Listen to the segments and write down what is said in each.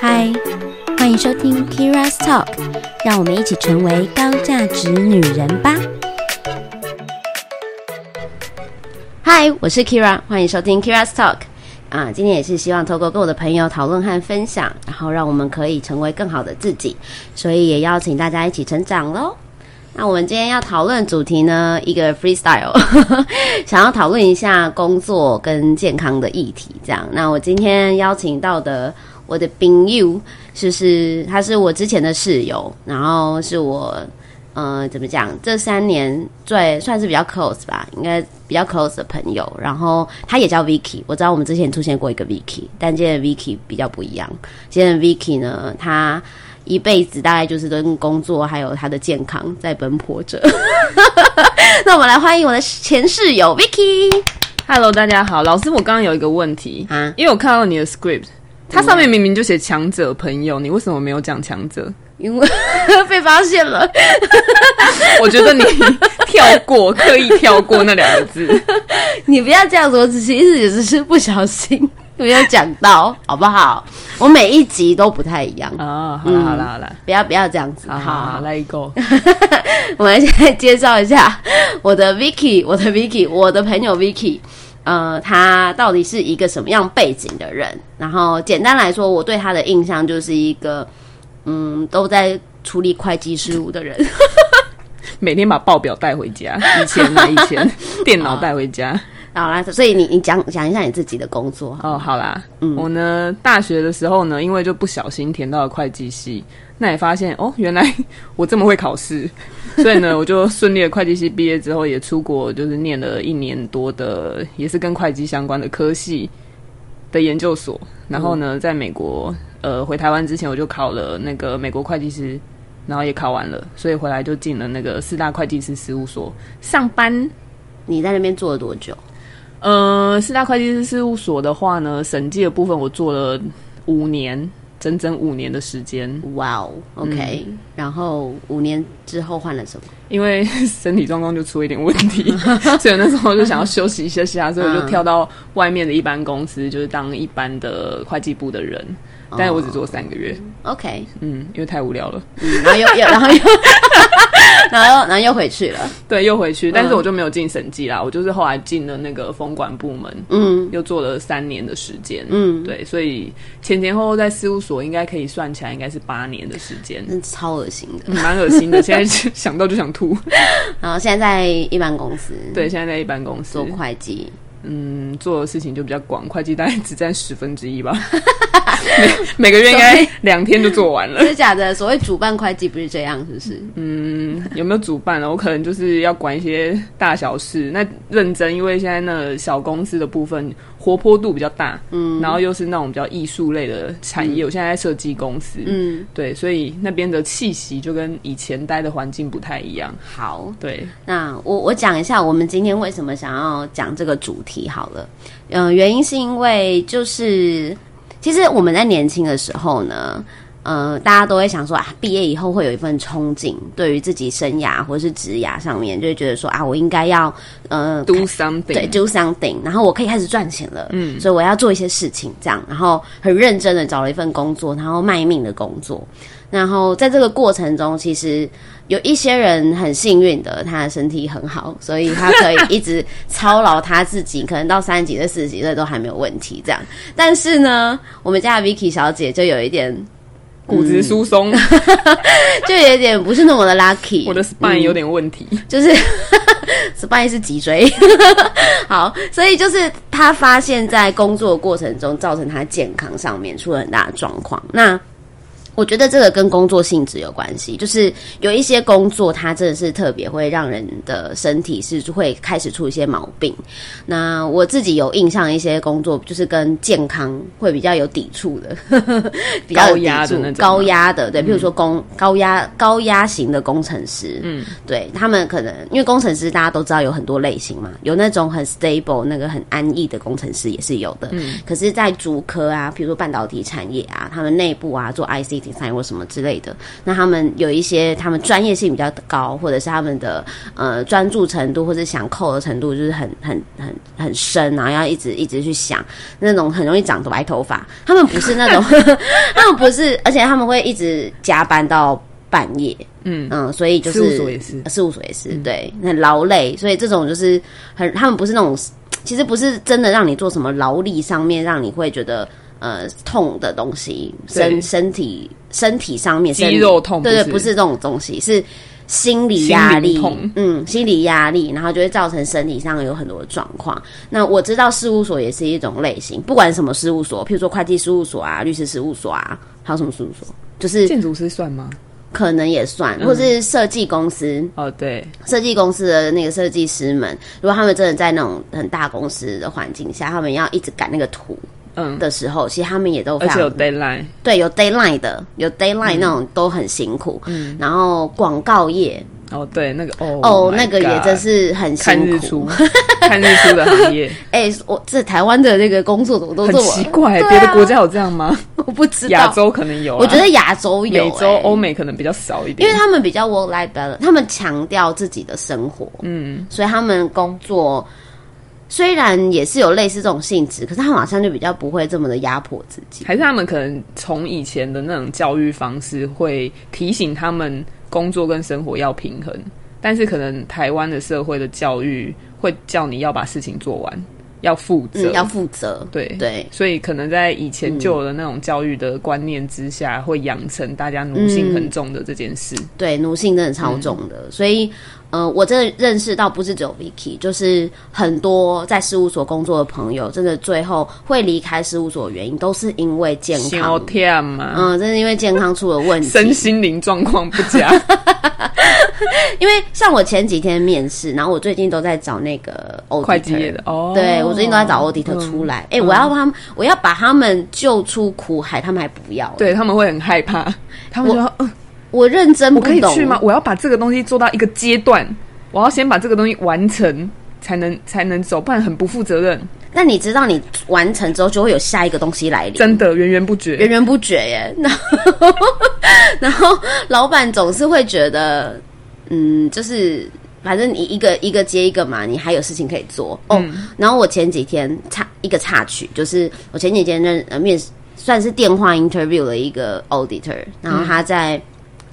嗨，欢迎收听 Kira's Talk，让我们一起成为高价值女人吧。嗨，我是 Kira，欢迎收听 Kira's Talk。啊，今天也是希望透过跟我的朋友讨论和分享，然后让我们可以成为更好的自己，所以也邀请大家一起成长喽。那我们今天要讨论主题呢，一个 freestyle，想要讨论一下工作跟健康的议题。这样，那我今天邀请到的我的朋友，就是他是我之前的室友，然后是我。呃，怎么讲？这三年最算是比较 close 吧，应该比较 close 的朋友。然后他也叫 Vicky，我知道我们之前出现过一个 Vicky，但今天 Vicky 比较不一样。今天 Vicky 呢，他一辈子大概就是跟工作还有他的健康在奔波着。那我们来欢迎我的前室友 Vicky。Hello，大家好，老师，我刚刚有一个问题啊，因为我看到你的 script，它上面明明就写强者朋友，你为什么没有讲强者？因为 被发现了，我觉得你跳过，刻意跳过那两个字，你不要这样子，我只是也只是不小心没有讲到，好不好？我每一集都不太一样啊。好了好了好了，不要不要这样子，好，来一个。我们现在介绍一下 我的 Vicky，我的 Vicky，我的朋友 Vicky，呃，他到底是一个什么样背景的人？然后简单来说，我对他的印象就是一个。嗯，都在处理会计事务的人，每天把报表带回家。以前呢，以前电脑带回家。好啦，所以你你讲讲一下你自己的工作哦。好啦，嗯，我呢大学的时候呢，因为就不小心填到了会计系，那也发现哦，原来 我这么会考试，所以呢，我就顺利的会计系毕业之后，也出国就是念了一年多的，也是跟会计相关的科系的研究所。然后呢，在美国。呃，回台湾之前我就考了那个美国会计师，然后也考完了，所以回来就进了那个四大会计师事务所上班。你在那边做了多久？呃，四大会计师事务所的话呢，审计的部分我做了五年，整整五年的时间。哇哦，OK。然后五年之后换了什么？因为身体状况就出了一点问题，所以那时候就想要休息一下下，所以我就跳到外面的一般公司，就是当一般的会计部的人。但是我只做三个月，OK，嗯，因为太无聊了，然后又又然后又 然后然后又回去了，对，又回去，但是我就没有进审计啦，我就是后来进了那个风管部门，嗯，又做了三年的时间，嗯，对，所以前前后后在事务所应该可以算起来应该是八年的时间，超恶心的，蛮恶心的，现在想到就想吐。然后现在在一般公司，对，现在在一般公司。做会计。嗯，做的事情就比较广，会计大概只占十分之一吧。每每个月应该两天就做完了。是假的？所谓主办会计不是这样，是不是？嗯，有没有主办呢？我可能就是要管一些大小事。那认真，因为现在那小公司的部分。活泼度比较大，嗯，然后又是那种比较艺术类的产业。我现在在设计公司，嗯，对，所以那边的气息就跟以前待的环境不太一样。好，对，那我我讲一下我们今天为什么想要讲这个主题好了。嗯，原因是因为就是其实我们在年轻的时候呢。呃，大家都会想说啊，毕业以后会有一份憧憬，对于自己生涯或者是职涯上面，就会觉得说啊，我应该要呃，do something，对，do something，然后我可以开始赚钱了，嗯，所以我要做一些事情，这样，然后很认真的找了一份工作，然后卖命的工作，然后在这个过程中，其实有一些人很幸运的，他的身体很好，所以他可以一直操劳他自己，可能到三十几岁、四十几岁都还没有问题，这样。但是呢，我们家的 Vicky 小姐就有一点。骨质疏松，就有点不是那么的 lucky。我的 spine 有点问题，就是 spine 是脊椎。好，所以就是他发现，在工作过程中造成他健康上面出了很大的状况。那我觉得这个跟工作性质有关系，就是有一些工作，它真的是特别会让人的身体是会开始出一些毛病。那我自己有印象，一些工作就是跟健康会比较有抵触的，比较高压的那种，高压的，对，比如说工高压高压型的工程师，嗯，对他们可能因为工程师大家都知道有很多类型嘛，有那种很 stable 那个很安逸的工程师也是有的，嗯，可是，在主科啊，比如说半导体产业啊，他们内部啊做 ICT。Design 或什么之类的。那他们有一些他们专业性比较高，或者是他们的呃专注程度或者想扣的程度就是很很很很深，然后要一直一直去想那种很容易长白头发。他们不是那种，他们不是，而且他们会一直加班到半夜。嗯嗯，所以就是事务所也是事务所也是对，很劳累。所以这种就是很，他们不是那种，其实不是真的让你做什么劳力上面让你会觉得呃痛的东西，身身体身体上面肌肉痛对对，不是？这种东西，是心理压力嗯，心理压力，然后就会造成身体上有很多的状况。那我知道事务所也是一种类型，不管什么事务所，譬如说会计事务所啊、律师事务所啊，还有什么事务所，就是建筑师算吗？可能也算，或是设计公司，哦，对，设计公司的那个设计师们，如果他们真的在那种很大公司的环境下，他们要一直赶那个图嗯，的时候，其实他们也都非而且有常 deadline，对有 d a y l i n e 的，有 d a y l i n e 那种都很辛苦。嗯，然后广告业。哦，对，那个哦哦那个也真是很看辛苦。日出。，看日出的行业。哎、我这台湾的那个工作怎么都很这么奇怪，别的国家有这样吗？我不知道。亚洲可能有啊，我觉得亚洲有、美洲、哎。欧美可能比较少一因点，为他们比较 work life balance，他们强调自己的生活，嗯，所以他们工作虽然也是有类似这种性质，可是他们好像就比较不会这么的压迫自己。还是他们可能从以前的那种教育方式会提醒他们工作跟生活要平衡，但是可能台湾的社会的教育会叫你要把事情做完，要负责，嗯，要负责，对。对，所以可能在以前旧的那种教育的观念之下，会养成大家奴性很重的这件事。对，奴性真的超重的，嗯。所以，呃，我真的认识到不是只有 Vicky，就是很多在事务所工作的朋友，真的最后会离开事务所的原因，都是因为健心康，天嘛，嗯，真的因为健康出了问题，身心灵状况不佳，因为像我前几天面试，然后我最近都在找那个 auditor, 会计业的哦对我最近都在找 auditor 出来，哎、我要他们，我要把他们救出苦海，他们还不要，对他们会很害怕，他们就说：“嗯，我认真我不懂可以去吗？？我要把这个东西做到一个阶段，我要先把这个东西完成，才能才能走，不然很不负责任，那你知道，你完成之后就会有下一个东西来临，真的源源不绝。源源不绝耶。然后，然后老板总是会觉得，嗯，就是反正你一个一个接一个嘛，你还有事情可以做哦。然后我前几天插一个插曲，就是我前几天认呃面试算是电话 interview 了一个 auditor，然后他在。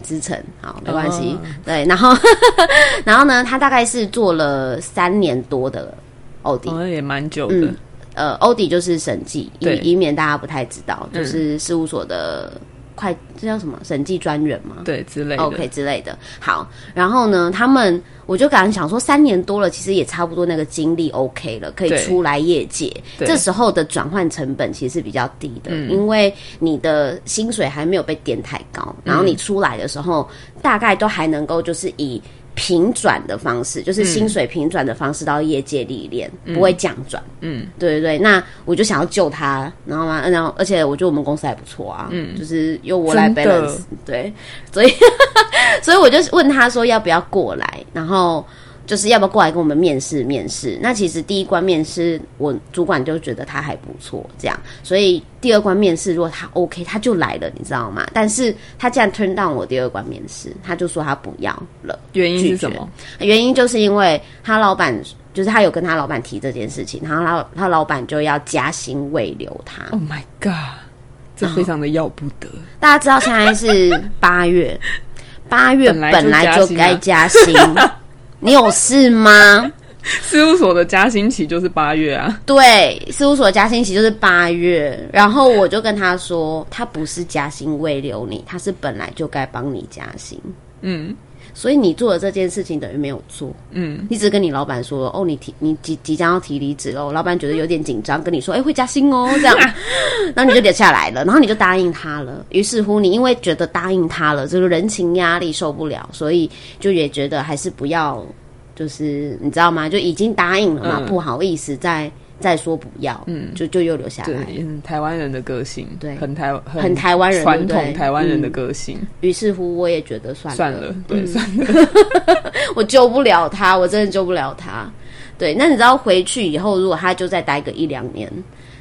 资诚，好，没关系。哦对，然后，然后呢，他大概是做了三年多的 audit，、哦，也蛮久的，嗯呃，欧迪就是审计，以对以免大家不太知道，嗯就是事务所的会这叫什么审计专员吗？对之类的。OK 之类的。好，然后呢，他们我就感觉想说，三年多了，其实也差不多那个经历 OK 了，可以出来业界。这时候的转换成本其实是比较低的，嗯因为你的薪水还没有被点太高，然后嗯你出来的时候，大概都还能够就是以。平转的方式，就是薪水平转的方式到业界历练，不会降转。嗯，对对对，那我就想要救他，然后嘛，然后而且我觉得我们公司还不错啊，嗯，就是由我来 balance，对，所以 所以我就问他说要不要过来，然后就是要不要过来跟我们面试面试。那其实第一关面试，我主管就觉得他还不错，这样，所以第二关面试如果他 OK，他就来了，你知道吗？但是他竟然 turn down 我第二关面试，他就说他不要了。原因是什么？原因就是因为他老板，就是他有跟他老板提这件事情，然后他他老板就要加薪未留他。Oh my god，这非常的要不得。大家知道现在是八月，八月本来就本来就该加薪，你有事吗？事务所的加薪期就是八月啊，对，事务所加薪期就是八月，然后我就跟他说，他不是加薪未留你，他是本来就该帮你加薪。嗯所以你做的这件事情等于没有做，嗯，你只是跟你老板说，哦，你提你即即将要提离职喽，老板觉得有点紧张，跟你说，哎、会加薪哦，这样，然后你就留下来了，然后你就答应他了。于是乎，你因为觉得答应他了，这个人情压力受不了，所以就也觉得还是不要，就是你知道吗？就已经答应了嘛，嗯不好意思再再说不要，嗯，就就又留下来。，对台湾人的个性，对很台很很台湾人传统台湾人的嗯个性。于是乎，我也觉得算了，算了，对，嗯算了。我救不了他，我真的救不了他。对，那你知道回去以后，如果他就再待个一两年，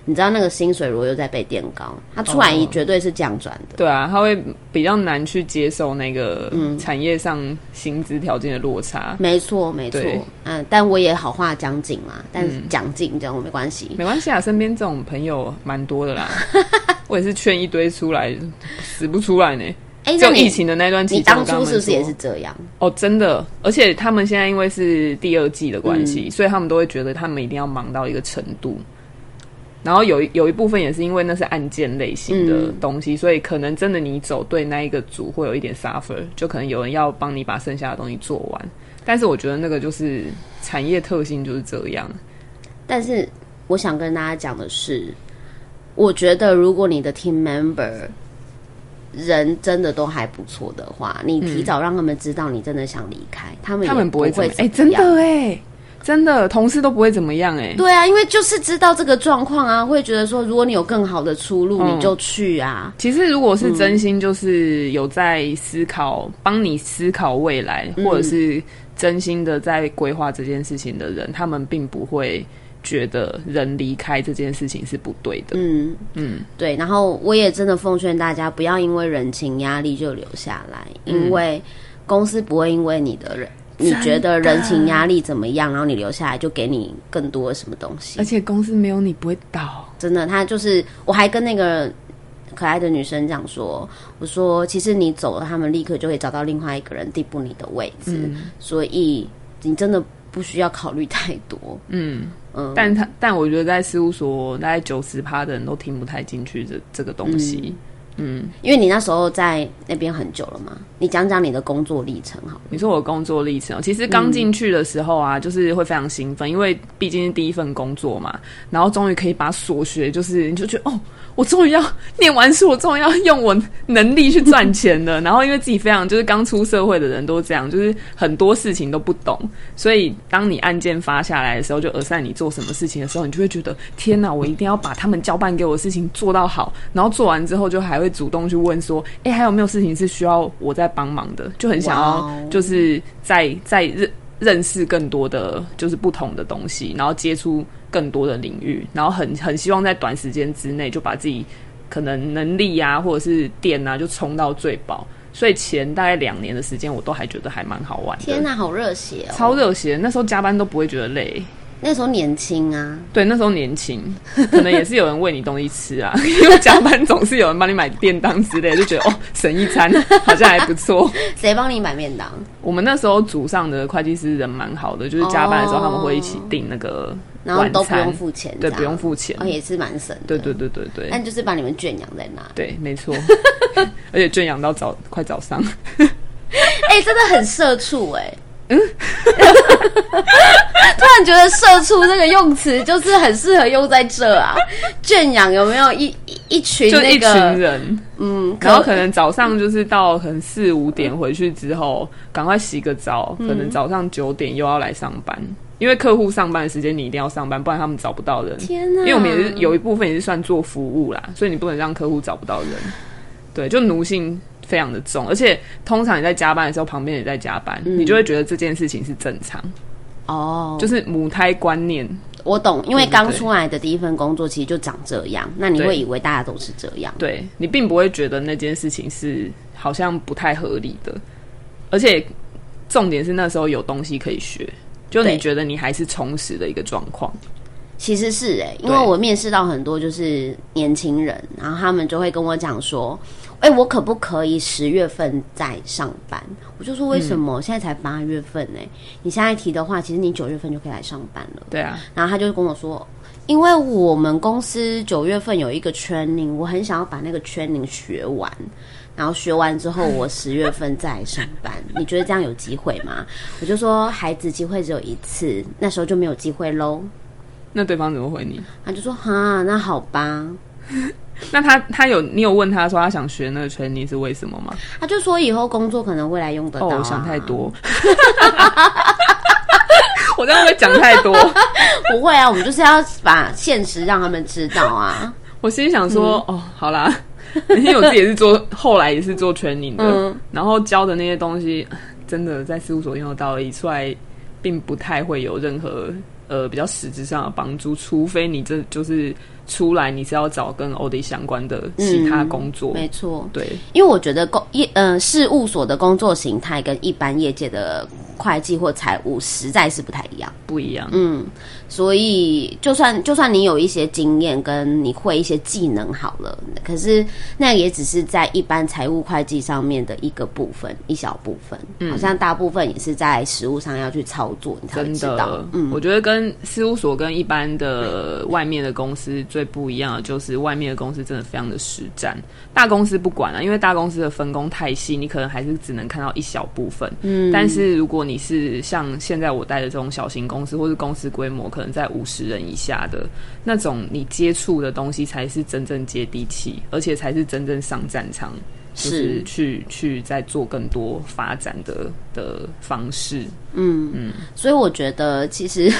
你知道那个薪水如果又在被垫高，他出来哦绝对是降转的。对啊，他会比较难去接受那个产业上薪资条件的落差。没错，没错，嗯，但我也好话讲尽嘛，但是讲尽这样我没关系。没关系啊，身边这种朋友蛮多的啦。我也是劝一堆出来，死不出来呢。哎，就疫情的那段期你间，当初是不是也是这样？哦，真的，而且他们现在因为是第二季的关嗯系，所以他们都会觉得他们一定要忙到一个程度。然后有一有一部分也是因为那是案件类型的嗯东西，所以可能真的你走对那一个组会有一点 suffer，就可能有人要帮你把剩下的东西做完。但是我觉得那个就是产业特性就是这样。但是我想跟大家讲的是，我觉得如果你的 team member 人真的都还不错的话，你提早让他们知道你真的想离开，他们他们不会哎、真的哎、真的同事都不会怎么样哎、对啊，因为就是知道这个状况啊，会觉得说，如果你有更好的出路，嗯你就去啊。其实，如果是真心，就是有在思考，帮你思考未来，嗯或者是真心的在规划这件事情的人，他们并不会觉得人离开这件事情是不对的。嗯嗯，对。然后我也真的奉劝大家，不要因为人情压力就留下来，因为公司不会因为你的人。你觉得人情压力怎么样？然后你留下来就给你更多的什么东西而？且公司没有你不会倒。真的，他就是，我还跟那个可爱的女生讲说，我说其实你走了，他们立刻就会找到另外一个人递补你的位置，所以你真的不需要考虑太多。嗯嗯但他但我觉得在事务所，大概九十趴的人都听不太进去这这个东西。嗯，因为你那时候在那边很久了嘛，你讲讲你的工作历程好了。你说我的工作历程哦，其实刚进去的时候啊，就是会非常兴奋，因为毕竟是第一份工作嘛，然后终于可以把所学，就是你就觉得哦，我终于要念完书，我终于要用我能力去赚钱了。然后因为自己非常就是刚出社会的人都这样，就是很多事情都不懂，所以当你案件发下来的时候，就耳塞你做什么事情的时候，你就会觉得天哪，我一定要把他们交办给我的事情做到好，然后做完之后就还会主动去问说，哎、还有没有事情是需要我在帮忙的？就很想要就是在在认认识更多的就是不同的东西，然后接触更多的领域，然后很很希望在短时间之内就把自己可能能力啊或者是电啊就冲到最饱。所以前大概两年的时间，我都还觉得还蛮好玩的。天哪，好热血哦！超热血！那时候加班都不会觉得累。那时候年轻啊，对，那时候年轻，可能也是有人喂你东西吃啊，因为加班总是有人帮你买便当之类，就觉得哦，省一餐好像还不错。谁帮你买便当？我们那时候组上的会计师人蛮好的，就是加班的时候哦他们会一起订那个晚然后都不餐用付钱，对，不用付钱哦，。也是蛮省的。对对对对对但就是把你们圈养在那。对，没错。而且圈养到早快早上，哎、真的很社畜哎、嗯，突然觉得“社畜”这个用词就是很适合用在这啊。圈养有没有一一一群就一那个群人，嗯，然后可能早上就是到可能四五点回去之后，赶快洗个澡，嗯可能早上九点又要来上班，因为客户上班的时间你一定要上班，不然他们找不到人。天哪！因为我们也是有一部分也是算做服务啦，所以你不能让客户找不到人。对，就奴性非常的重，而且通常你在加班的时候，旁边也在加班，你就会觉得这件事情是正常，哦，就是母胎观念。我懂，因为刚出来的第一份工作其实就长这样，那你会以为大家都是这样。对你并不会觉得那件事情是好像不太合理的，而且重点是那时候有东西可以学，就你觉得你还是充实的一个状况。其实是哎、因为我面试到很多就是年轻人，然后他们就会跟我讲说，哎、我可不可以十月份再上班？我就说为什么？现在才八月份呢、你现在提的话，其实你九月份就可以来上班了。对啊，然后他就跟我说，因为我们公司九月份有一个 training，我很想要把那个 training 学完。然后学完之后，我十月份再上班。你觉得这样有机会吗？我就说，孩子机会只有一次，那时候就没有机会喽。那对方怎么回你？他就说：“哈，那好吧。那他他有你有问他说他想学那个圈你是为什么吗？”他就说以后工作可能未来用得到、啊。哦，我想太。多。我这样会讲太多？不会啊，我们就是要把现实让他们知道啊。我心里想说，哦，好啦，因为我自己也是做，后来也是做 training 的，嗯然后教的那些东西，真的在事务所用得到而已，出来并不太会有任何呃比较实质上的帮助，除非你这就是出来，你是要找跟 OD 相关的其他工作。没错，对，因为我觉得工业嗯、事务所的工作形态跟一般业界的会计或财务实在是不太一样。不一样。嗯，所以就算就算你有一些经验跟你会一些技能好了，可是那也只是在一般财务会计上面的一个部分，一小部分。好像大部分也是在实务上要去操作，你才会知道。，嗯，我觉得跟事务所跟一般的外面的公司最不一样的，就是外面的公司真的非常的实战。大公司不管了、因为大公司的分工太细，你可能还是只能看到一小部分。嗯，但是如果你是像现在我带的这种小型公司，或是公司规模可能在五十人以下的那种，你接触的东西才是真正接地气，而且才是真正上战场。就是是去去在做更多发展的的方式，嗯嗯所以我觉得其实。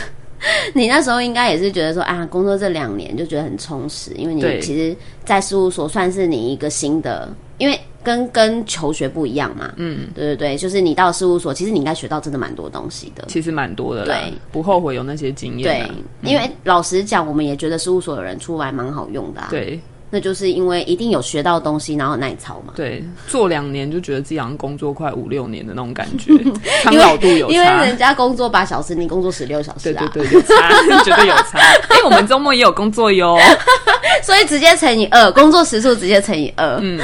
你那时候应该也是觉得说啊，工作这两年就觉得很充实，因为你其实，在事务所算是你一个新的，因为跟跟求学不一样嘛，嗯，对对对，就是你到事务所，其实你应该学到真的蛮多东西的，其实蛮多的啦对，不后悔有那些经验对啊。，因为老实讲，我们也觉得事务所的人出来蛮好用的、啊，，对那就是因为一定有学到东西，然后耐操嘛。对，做两年就觉得自己好像工作快五六年的那种感觉，苍老度有因为。人家工作八小时，你工作十六小时啊，对对对，有差，绝对有差。哎、我们周末也有工作哟。所以直接乘以二，工作时数直接乘以二。嗯，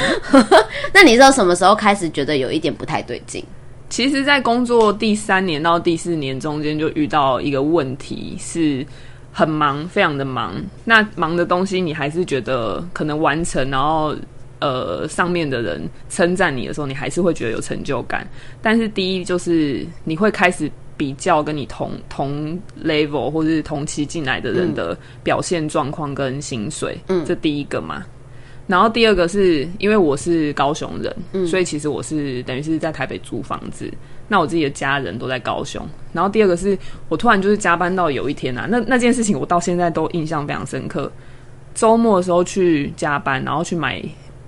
那你知道什么时候开始觉得有一点不太对劲？其实，在工作第三年到第四年中间，就遇到一个问题，是很忙，非常的忙。那忙的东西，你还是觉得可能完成，然后呃，上面的人称赞你的时候，你还是会觉得有成就感。但是第一就是你会开始比较跟你同同 level 或是同期进来的人的表现状况跟薪水，嗯，这第一个嘛。然后第二个是因为我是高雄人，所以其实我是等于是在台北租房子。那我自己的家人都在高雄。然后第二个是我突然就是加班到有一天啊，那那件事情我到现在都印象非常深刻。周末的时候去加班，然后去买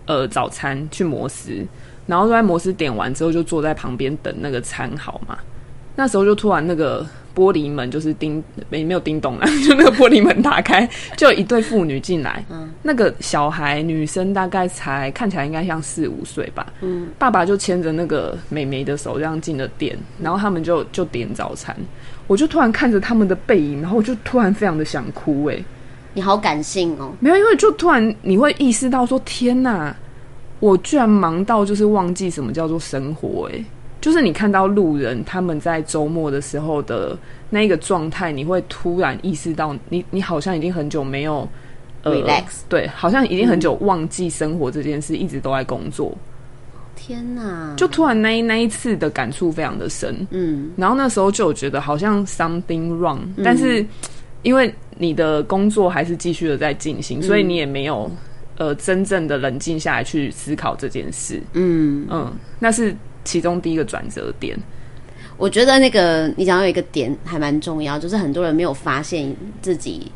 呃早餐去摩斯，然后在摩斯点完之后就坐在旁边等那个餐好嘛。那时候就突然那个玻璃门就是叮没没有叮咚啦，就那个玻璃门打开，就有一对父女进来。嗯，那个小孩女生大概才看起来应该像四五岁吧。嗯，爸爸就牵着那个美眉的手这样进了店，然后他们就就点早餐。我就突然看着他们的背影，然后我就突然非常的想哭、欸。你好感性哦，没有，因为就突然你会意识到说，天哪，我居然忙到就是忘记什么叫做生活、欸，就是你看到路人他们在周末的时候的那个状态，你会突然意识到你，你好像已经很久没有、呃 Relax 对，好像已经很久忘记生活这件事，一直都在工作，天哪！就突然那一那一次的感触非常的深，嗯，然后那时候就有觉得好像 something wrong，、但是因为你的工作还是继续的在进行，所以你也没有呃真正的冷静下来去思考这件事。嗯，嗯，那是其中第一个转折点。我觉得那个你讲到有一个点还蛮重要，就是很多人没有发现自己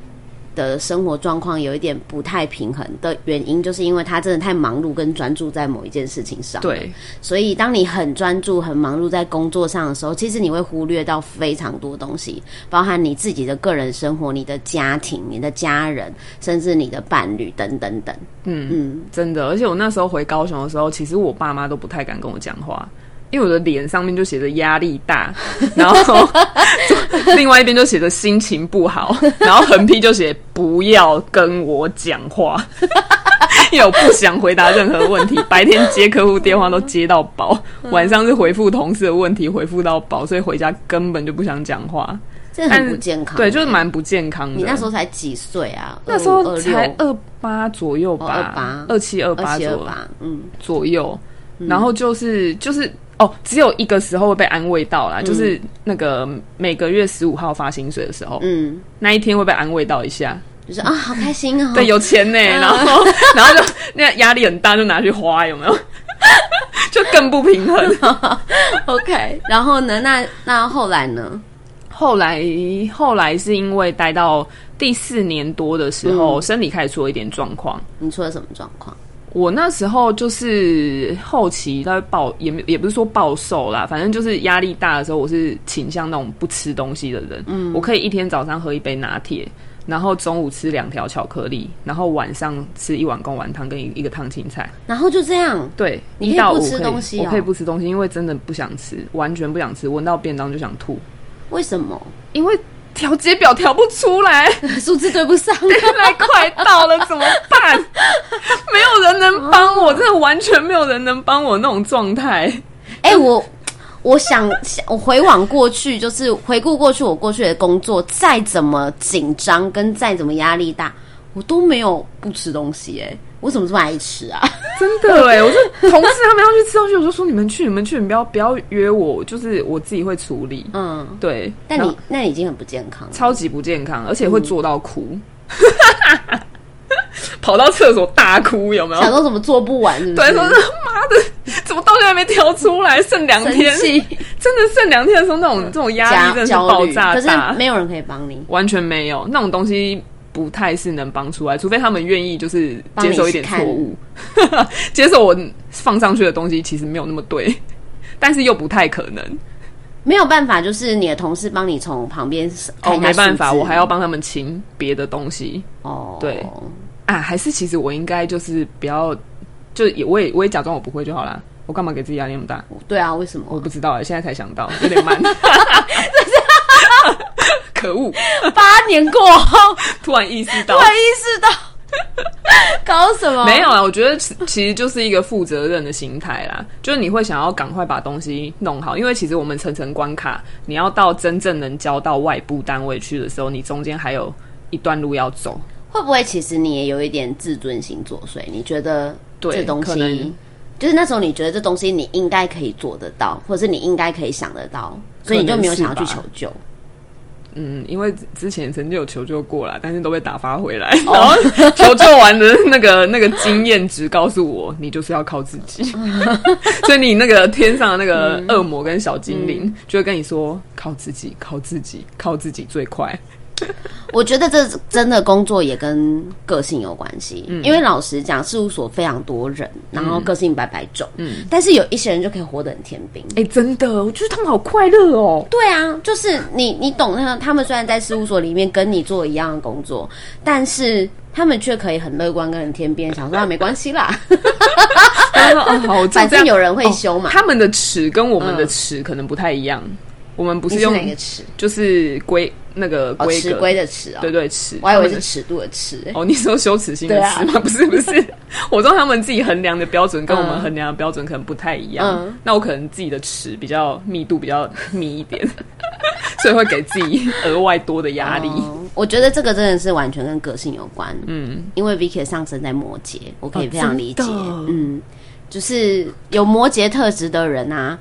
的生活状况有一点不太平衡的原因，就是因为他真的太忙碌跟专注在某一件事情上。对，所以当你很专注、很忙碌在工作上的时候，其实你会忽略到非常多东西，包含你自己的个人生活、你的家庭、你的家人，甚至你的伴侣等等等。嗯嗯，真的，而且我那时候回高雄的时候，其实我爸妈都不太敢跟我讲话。因为我的脸上面就写着压力大，然后另外一边就写着心情不好，然后横批就写不要跟我讲话，因为我不想回答任何问题。白天接客户电话都接到饱，晚上是回复同事的问题回复到饱，所以回家根本就不想讲话。这很不健康。对，就是蛮不健康的。你那时候才几岁啊？那时候25才二八左右吧，28二七二八左右嗯，左右。然后就是就是哦，只有一个时候会被安慰到啦，就是那个每个月十五号发薪水的时候，嗯，那一天会被安慰到一下。就是啊，好开心哦。对，有钱呢，然后 然后就那压力很大，就拿去花，有没有？就更不平衡。OK，然后呢？那那后来呢？后来后来是因为待到第四年多的时候，身体开始出了一点状况。你出了什么状况？我那时候就是后期他会暴，也没也不是说暴瘦啦，反正就是压力大的时候，我是倾向那种不吃东西的人。嗯，我可以一天早上喝一杯拿铁，然后中午吃两条巧克力，然后晚上吃一碗贡丸汤跟一一个烫青菜。然后就这样，对，一到不吃五可以东西哦我可以不吃东西，因为真的不想吃，完全不想吃，闻到便当就想吐，为什么？因为调节表调不出来。数字对不上。现在快到了，怎么办？没有人能帮我，真的完全没有人能帮我那种状态。哎、我我想想，我回往过去，就是回顾过去我过去的工作，再怎么紧张跟再怎么压力大，我都没有不吃东西、哎，我怎么这么爱吃啊？真的哎，我就同事他们要去吃东西，我就说你们去，你们去，你不要不要约我，就是我自己会处理。嗯，对，但你那已经很不健康了。超级不健康，而且会做到哭，跑到厕所大哭，有没有？想说怎么做不完是不对，是？说是妈的，怎么到现在还没调出来？剩两天，真的剩两天的时候，那种这种压力焦真的是，爆炸可是大。没有人可以帮你。完全没有那种东西，不太是能帮出来，除非他们愿意就是接受一点错误，接受我放上去的东西其实没有那么对，但是又不太可能。没有办法，就是你的同事帮你从旁边哦，没办法，我还要帮他们清别的东西哦，对啊，还是其实我应该就是不要，就也我也我也假装我不会就好啦。我干嘛给自己压力那么大？对啊，为什么？我不知道哎，现在才想到，有点慢。可恶！八年过后，突然意识到突，然意识到搞什么？没有啊，我觉得其其实就是一个负责任的心态啦，就是你会想要赶快把东西弄好，因为其实我们层层关卡，你要到真正能交到外部单位去的时候，你中间还有一段路要走。会不会其实你也有一点自尊心作祟？你觉得对这东可能西，就是那时候你觉得这东西你应该可以做得到，或者是你应该可以想得到，所以你就没有想要去求救。嗯，因为之前曾经有求救过啦，但是都被打发回来。然后求救完的那个那个经验值告诉我，你就是要靠自己。所以你那个天上的那个恶魔跟小精灵就会跟你说，靠自己，靠自己，靠自己最快。我觉得这真的工作也跟个性有关系，嗯因为老实讲，事务所非常多人，然后个性百百种，嗯，但是有一些人就可以活得很天兵。哎、真的，我觉得他们好快乐哦。对啊，就是你，你懂那个，他们虽然在事务所里面跟你做一样的工作，但是他们却可以很乐观跟很天边，想说啊没关系啦，反正有人会修嘛。他们的尺跟我们的尺可能不太一样，我们不是用哪个尺？就是规那个规格，规的尺啊，对对尺，我还以为是尺度的尺、欸。哦，你说羞耻心的尺吗？不是不是，我知道他们自己衡量的标准跟我们衡量的标准可能不太一样。嗯那我可能自己的尺比较密度比较密一点，所以会给自己额外多的压力。哦我觉得这个真的是完全跟个性有关。嗯，因为 Vicky 的上升在摩羯，我可以哦非常理解。嗯，就是有摩羯特质的人啊。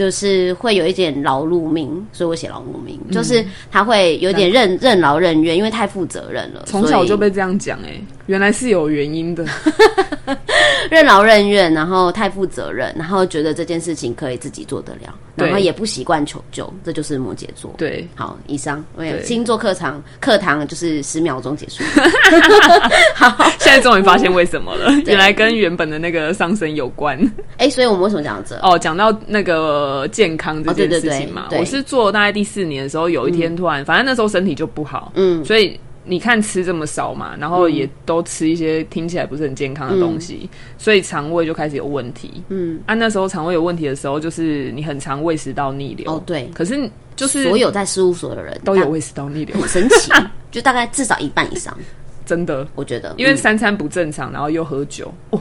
就是会有一点劳碌命，所以我写劳碌命，嗯就是他会有点任任劳任怨，因为太负责任了，从小就被这样讲，哎，原来是有原因的。任劳任怨，然后太负责任，然后觉得这件事情可以自己做得了，然后也不习惯求救，这就是摩羯座。对，好，以上没有对星座课堂，课堂就是十秒钟结束。好现在终于发现为什么了，原来跟原本的那个上升有关。哎、所以我们为什么讲到这？哦，讲到那个健康这件事情嘛，对。对我是做大概第四年的时候，有一天突然，反正那时候身体就不好，嗯。所以你看吃这么少嘛，然后也都吃一些听起来不是很健康的东西，所以肠胃就开始有问题。嗯，啊，那时候肠胃有问题的时候，就是你很常胃食道逆流。哦对。可是就是所有在事务所的人都有胃食道逆流，很神奇，就大概至少一半以上，真的，我觉得。因为嗯三餐不正常，然后又喝酒。哦，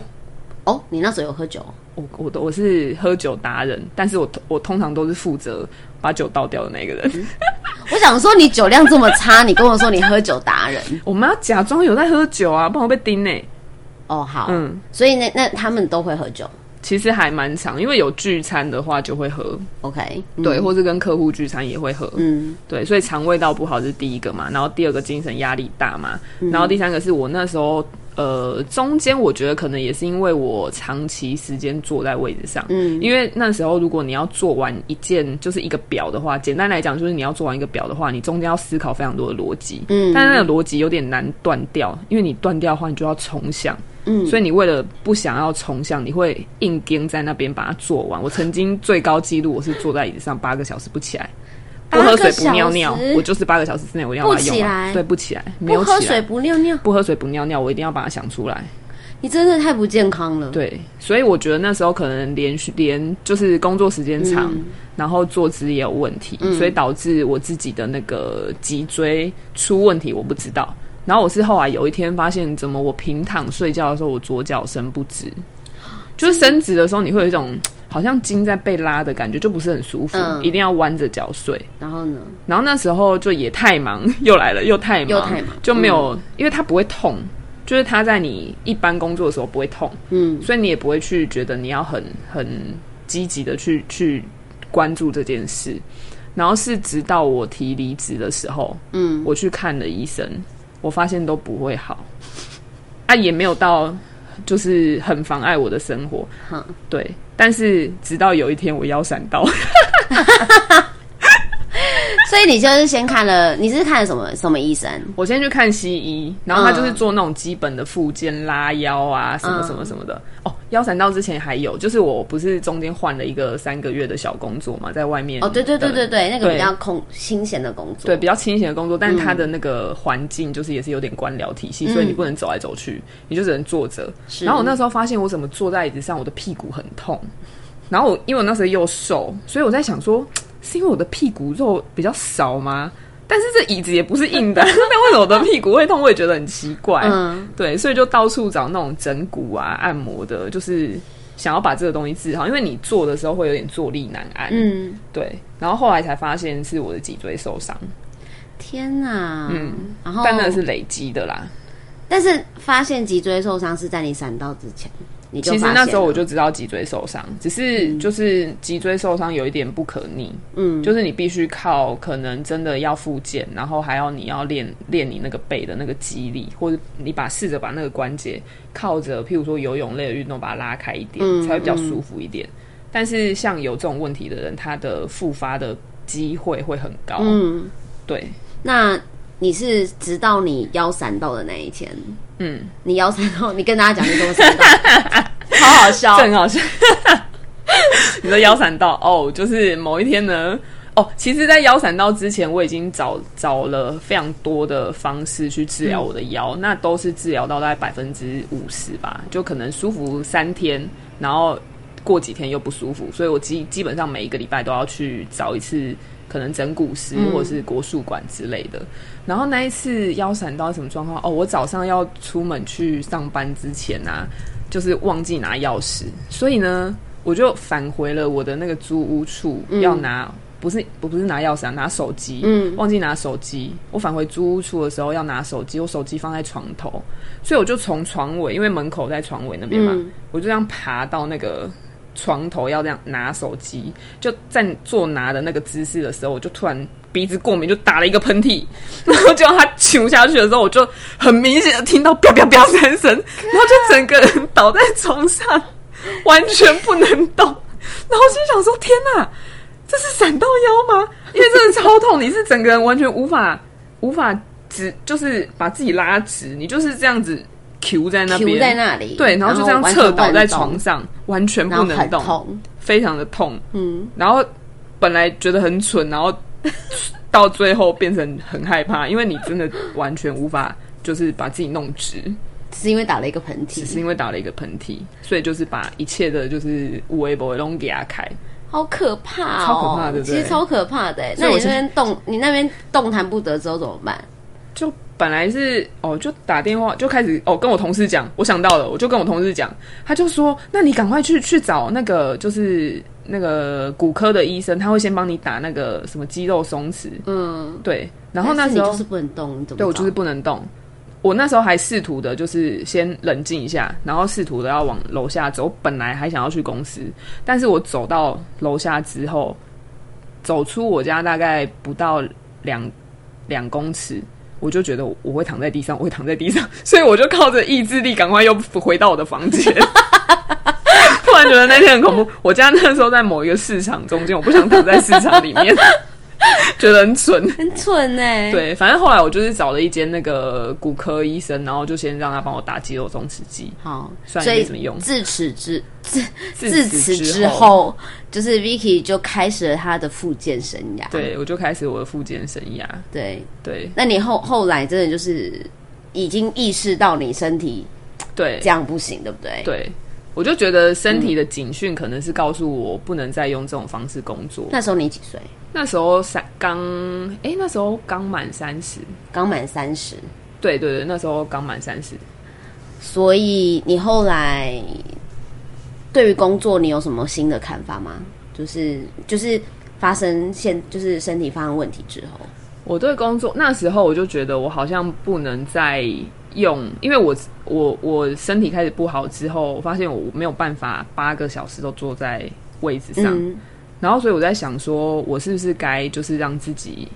哦，你那时候有喝酒？我我我是喝酒达人，但是我我通常都是负责把酒倒掉的那个人。我想说你酒量这么差，你跟我说你喝酒达人。我们要假装有在喝酒啊，不然我被盯呢、哦，好，嗯，所以那那他们都会喝酒。其实还蛮长，因为有聚餐的话就会喝，OK，嗯。对，或是跟客户聚餐也会喝，嗯。对，所以肠胃道不好是第一个嘛，然后第二个精神压力大嘛，嗯。然后第三个是我那时候呃中间我觉得可能也是因为我长期时间坐在位置上，嗯。因为那时候如果你要做完一件就是一个表的话，简单来讲就是你要做完一个表的话，你中间要思考非常多的逻辑，嗯但是那个逻辑有点难断掉，因为你断掉的话，你就要重想嗯，所以你为了不想要重像，你会硬盯在那边把它做完。我曾经最高纪录，我是坐在椅子上八个小时不起来，不喝水不尿尿我就是八个小时之内我一定要把它用完。来对，不起来，没有不喝水，不尿尿，不喝水不尿尿，我一定要把它想出来。你真的太不健康了。对，所以我觉得那时候可能连续连就是工作时间长，嗯然后坐姿也有问题，所以导致我自己的那个脊椎出问题，我不知道。然后我是后来有一天发现，怎么我平躺睡觉的时候，我左脚伸不直，就是伸直的时候，你会有一种好像筋在被拉的感觉，就不是很舒服，嗯。一定要弯着脚睡。然后呢？然后那时候就也太忙，又来了，又太忙，又太忙。就没有，因为它不会痛，就是它在你一般工作的时候不会痛，嗯，所以你也不会去觉得你要很很积极的去去关注这件事。然后是直到我提离职的时候，嗯，我去看了医生，我发现都不会好，啊，也没有到就是很妨碍我的生活，好，对。但是直到有一天我腰闪到，所以你就是先看了，你是看了什么什么医生？我先去看西医，然后他就是做那种基本的复健、拉腰啊，什么什么什么的。哦，腰闪到之前还有，就是我不是中间换了一个三个月的小工作嘛，在外面。哦，对对对对对，那个比较空清闲的工作。对，比较清闲的工作，但是他的那个环境就是也是有点官僚体系，所以你不能走来走去，你就只能坐着。然后我那时候发现，我怎么坐在椅子上，我的屁股很痛。然后我因为我那时候又瘦，所以我在想说，是因为我的屁股肉比较少吗？但是这椅子也不是硬的，那为什么我的屁股会痛？我也觉得很奇怪。嗯，对，所以就到处找那种整骨啊、按摩的，就是想要把这个东西治好，因为你坐的时候会有点坐立难安。嗯，对。然后后来才发现是我的脊椎受伤，天哪，嗯，然后但那是累积的啦。但是发现脊椎受伤是在你闪到之前，你就其实那时候我就知道脊椎受伤，只是就是脊椎受伤有一点不可逆，嗯，就是你必须靠可能真的要复健，然后还要你要练练你那个背的那个肌力，或者你把试着把那个关节靠着，譬如说游泳类的运动把它拉开一点，嗯才会比较舒服一点。但是像有这种问题的人，他的复发的机会会很高，嗯，对，那你是直到你腰闪到的那一天，嗯，你腰闪到，你跟大家讲你怎么？闪到，好好笑。这，很好笑。你的腰闪到？哦，就是某一天呢，哦，其实，在腰闪到之前，我已经找找了非常多的方式去治疗我的腰，那都是治疗到大概百分之五十吧，就可能舒服三天，然后过几天又不舒服，所以我基基本上每一个礼拜都要去找一次。可能整骨师或者是国术馆之类的，然后那一次腰闪到什么状况？哦，我早上要出门去上班之前啊，就是忘记拿钥匙，所以呢，我就返回了我的那个租屋处，要拿不是我不是拿钥匙啊，拿手机，嗯。忘记拿手机。我返回租屋处的时候要拿手机，我手机放在床头，所以我就从床尾，因为门口在床尾那边嘛，嗯。我就这样爬到那个。床头要这样拿手机，就在做拿的那个姿势的时候，我就突然鼻子过敏，就打了一个喷嚏，然后就让他球下去的时候，我就很明显的听到啪啪啪三声，然后就整个人倒在床上，完全不能动。然后心想说：天哪，这是闪到腰吗？因为真的超痛，你是整个人完全无法无法直，就是把自己拉直，你就是这样子 Q 在那边，Q 在那里，对，然后就这样侧倒在床上，完全不能动，痛，非常的痛。嗯，然后本来觉得很蠢，然后 到最后变成很害怕，因为你真的完全无法就是把自己弄直，只是因为打了一个喷只嚏，是因为打了一个喷嚏，所以就是把一切的就是无微不微都给他开。好可怕哦，超可怕的其实超可怕的欸。那你那边动，你那边动弹不得之后怎么办？就本来是哦，就打电话就开始哦，跟我同事讲，我想到了，我就跟我同事讲，他就说，那你赶快去去找那个就是那个骨科的医生，他会先帮你打那个什么肌肉松弛，嗯，对，然后那时候就是不能动，你怎么对我就是不能动。我那时候还试图的，就是先冷静一下，然后试图的要往楼下走。本来还想要去公司，但是我走到楼下之后，走出我家大概不到两两公尺，我就觉得我会躺在地上，我会躺在地上，所以我就靠着意志力赶快又回到我的房间。突然觉得那天很恐怖。我家那时候在某一个市场中间，我不想躺在市场里面。觉得很蠢。很蠢哎、，对，反正后来我就是找了一间那个骨科医生，然后就先让他帮我打肌肉松弛剂。好，虽然所以也没什么用自此之自自此之后，就是 Vicky 就开始了他的复健生涯。对，我就开始我的复健生涯。对，对那你后后来真的就是已经意识到你身体对这样不行，对不对？对，我就觉得身体的警讯可能是告诉我不能再用这种方式工作。那时候你几岁？那时候三刚哎，那时候刚满三十。刚满三十，对对对，那时候刚满三十。所以你后来对于工作你有什么新的看法吗？就是就是发生现就是身体发生问题之后，我对工作那时候我就觉得我好像不能再用，因为我我我身体开始不好之后，我发现我没有办法八个小时都坐在位置上，嗯然后所以我在想说，我是不是该就是让自己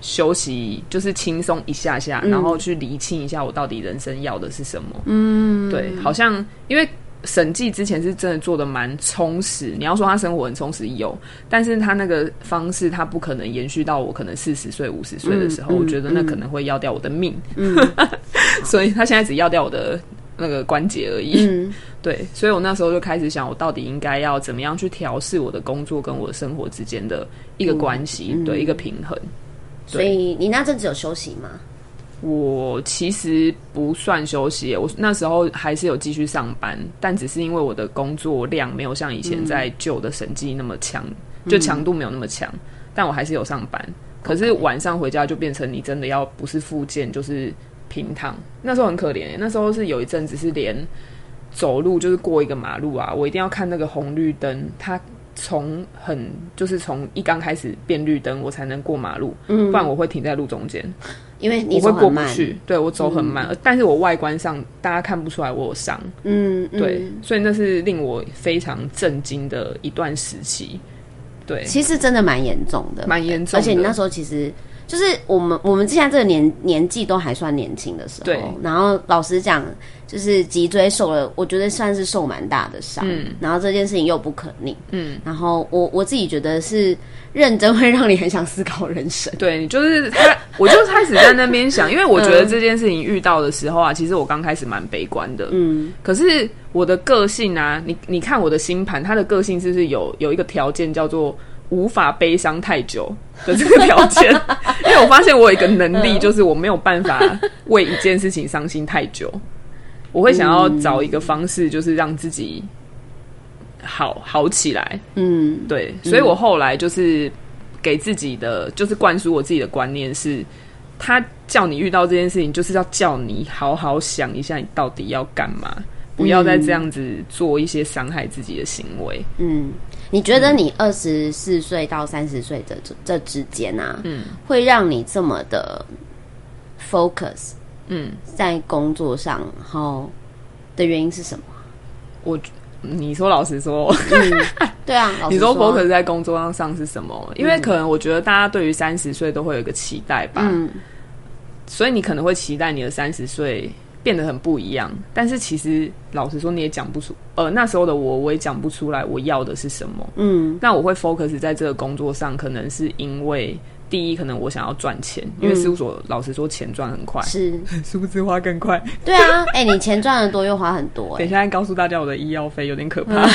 休息，就是轻松一下下，然后去理清一下我到底人生要的是什么。嗯，对，好像因为。审计之前是真的做的蛮充实，你要说他生活很充实有，但是他那个方式他不可能延续到我可能四十岁五十岁的时候，嗯嗯我觉得那可能会要掉我的命，所以他现在只要掉我的那个关节而已。嗯 对，所以我那时候就开始想，我到底应该要怎么样去调试我的工作跟我的生活之间的一个关系，对一个平衡。所以你那阵子有休息吗？我其实不算休息，我那时候还是有继续上班，但只是因为我的工作量没有像以前在旧的审计那么强，就强度没有那么强，但我还是有上班。可是晚上回家就变成你真的要不是复健就是平躺，那时候很可怜耶，那时候是有一阵子是连走路就是过一个马路啊，我一定要看那个红绿灯，它从很就是从一刚开始变绿灯，我才能过马路，不然我会停在路中间。因为你我会过不走很慢，去，对我走很慢，呃但是我外观上大家看不出来我有伤，嗯，嗯。对，所以那是令我非常震惊的一段时期，对，其实真的蛮严重的，蛮严重的，而且你那时候其实就是我们我们现在这个年年纪都还算年轻的时候，对。然后老实讲，就是脊椎受了，我觉得算是受蛮大的伤，嗯。然后这件事情又不可逆，嗯，然后我我自己觉得是认真会让你很想思考人生，对，就是他，我就开始在那边想，因为我觉得这件事情遇到的时候啊，其实我刚开始蛮悲观的，嗯，可是我的个性啊，你你看我的星盘，他的个性是不是有有一个条件叫做无法悲伤太久的这个条件？因为我发现我有一个能力，就是我没有办法为一件事情伤心太久，我会想要找一个方式，就是让自己好好起来。嗯，对，所以我后来就是给自己的，就是灌输我自己的观念是，他叫你遇到这件事情，就是要叫你好好想一下，你到底要干嘛，不要再这样子做一些伤害自己的行为。嗯，你觉得你二十四岁到三十岁这这这之间啊，嗯。会让你这么的 focus 嗯，在工作上，然后的原因是什么？我你说老实说，对啊，你说说 focus 在工作上上是什么？因为可能我觉得大家对于三十岁都会有一个期待吧，嗯。所以你可能会期待你的三十岁变得很不一样，但是其实老实说你也讲不出，呃，那时候的我我也讲不出来我要的是什么。嗯。那我会 focus 在这个工作上，可能是因为第一，可能我想要赚钱，因为事务所老实说钱赚很快，是，殊不知花更快。对啊，哎、你钱赚的多又花很多、哎，等一下告诉大家我的医药费有点可怕，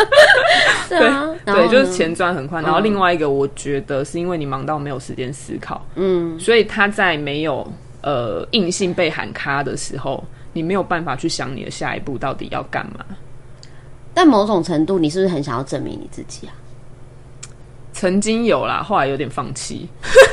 对啊，对，就是，钱赚很快。然后另外一个，我觉得是因为你忙到没有时间思考，嗯。所以他在没有呃硬性被喊卡的时候，你没有办法去想你的下一步到底要干嘛。但某种程度，你是不是很想要证明你自己啊？曾经有啦，后来有点放弃，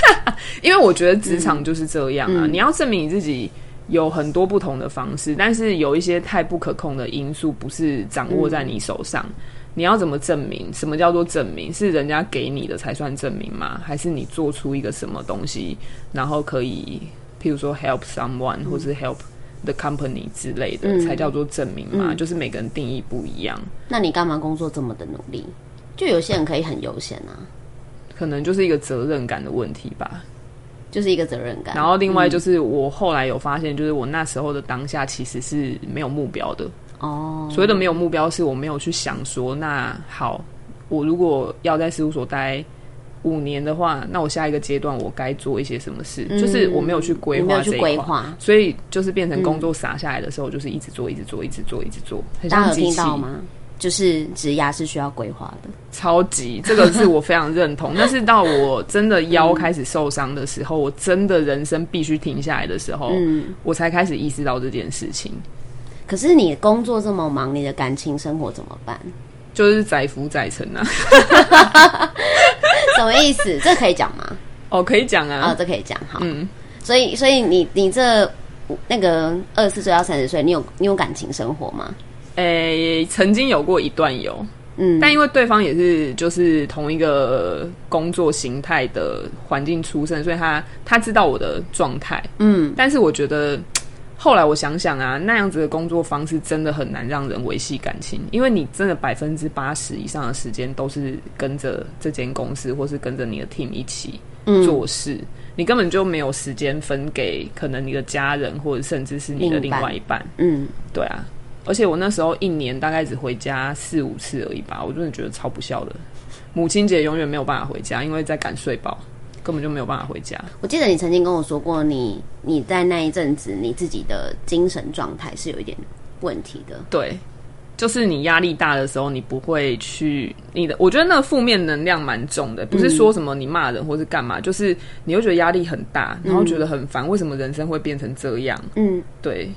因为我觉得职场就是这样啊，你要证明你自己有很多不同的方式，但是有一些太不可控的因素不是掌握在你手上。你要怎么证明？什么叫做证明？是人家给你的才算证明吗？还是你做出一个什么东西，然后可以，譬如说 help someone、或是 help the company 之类的，嗯才叫做证明嘛？就是每个人定义不一样。那你干嘛工作这么的努力？就有些人可以很悠闲啊，可能就是一个责任感的问题吧。就是一个责任感。然后另外就是我后来有发现，就是我那时候的当下其实是没有目标的。哦，所谓的没有目标，是我没有去想说，那好，我如果要在事务所待五年的话，那我下一个阶段我该做一些什么事？就是我没有去规划没有去一块，规划，所以就是变成工作撒下来的时候，就是一直做，一直做，一直做，一直做，很大家有像机器。听到吗？就是职涯是需要规划的。超级，这个是我非常认同。但是到我真的腰开始受伤的时候，我真的人生必须停下来的时候，嗯，我才开始意识到这件事情，可是你工作这么忙，你的感情生活怎么办？就是载浮载沉啊。什么意思？这可以讲吗？哦，可以讲啊、啊，这可以讲好。嗯，所以，所以你你这那个二十四岁到三十岁，你有你有感情生活吗？诶、曾经有过一段有，嗯，但因为对方也是就是同一个工作形态的环境出身，所以他他知道我的状态。嗯，但是我觉得后来我想想啊，那样子的工作方式真的很难让人维系感情，因为你真的百分之八十以上的时间都是跟着这间公司或是跟着你的 team 一起做事，你根本就没有时间分给可能你的家人或者甚至是你的另外一半。嗯，对啊，而且我那时候一年大概只回家四五次而已吧，我真的觉得超不孝的。母亲节永远没有办法回家，因为在赶睡饱，根本就没有办法回家。我记得你曾经跟我说过你，你在那一阵子你自己的精神状态是有一点问题的。对，就是你压力大的时候，你不会去你的，我觉得那个负面能量蛮重的，不是说什么你骂人或是干嘛，就是你会觉得压力很大，然后觉得很烦，为什么人生会变成这样？嗯，对。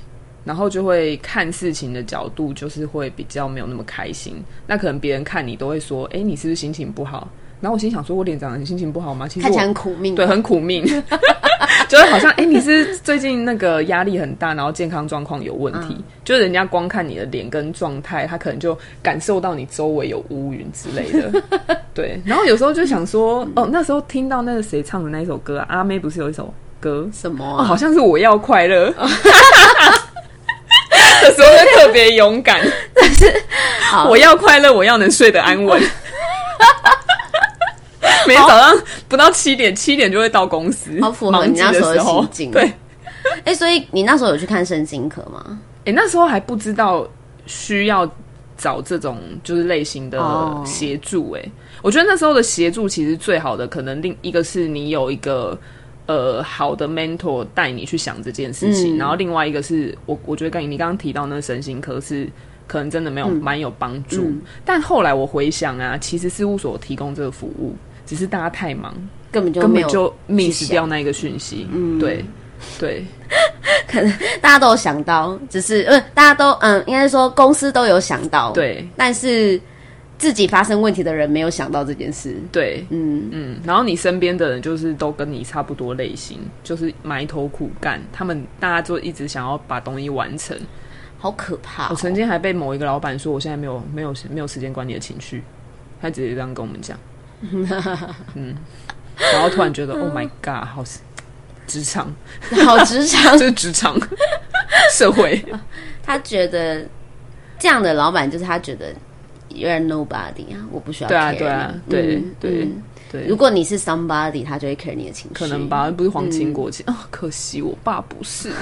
然后就会看事情的角度，就是会比较没有那么开心。那可能别人看你都会说：“哎，你是不是心情不好？”然后我心想说：“我脸长得心情不好吗？”其实看起来我很苦命。对，很苦命，就是好像哎、诶你是最近那个压力很大，然后健康状况有问题，就是人家光看你的脸跟状态，他可能就感受到你周围有乌云之类的。对，然后有时候就想说，哦，那时候听到那个谁唱的那一首歌、啊，阿妹不是有一首歌，哦，什么啊？好像是我要快乐。的时候就特别勇敢，但是我要快乐，我要能睡得安稳。每天早上不到七点，七点就会到公司，好符合你那时候的时候。心境。对，哎、所以你那时候有去看身心科吗？哎、那时候还不知道需要找这种就是类型的哦。协助、哎、我觉得那时候的协助其实最好的，可能另一个是你有一个呃好的 mentor 带你去想这件事情，嗯。然后另外一个是我我觉得刚你刚刚提到那个身心科是。可能真的没有蛮、有帮助，嗯。但后来我回想啊，其实事务所提供这个服务，只是大家太忙，根本就没有根本就 miss 掉那一个讯息。嗯，对对，可能大家都有想到，只是呃，大家都嗯，应该说公司都有想到，，对但是自己发生问题的人没有想到这件事。对，嗯，嗯，然后你身边的人就是都跟你差不多类型，就是埋头苦干，他们大家就一直想要把东西完成。好可怕、我哦！曾经还被某一个老板说，我现在没有没有没有时间管你的情绪，他直接这样跟我们讲。嗯，然后突然觉得，Oh my God，好职场，好职场。这，是职场社会。他觉得这样的老板就是他觉得 you're nobody 啊，我不需要对啊对啊你对嗯对嗯。对。如，果你是 somebody，他就会 care 你的情绪，可能吧，不是皇亲国戚。啊、可惜我爸不是。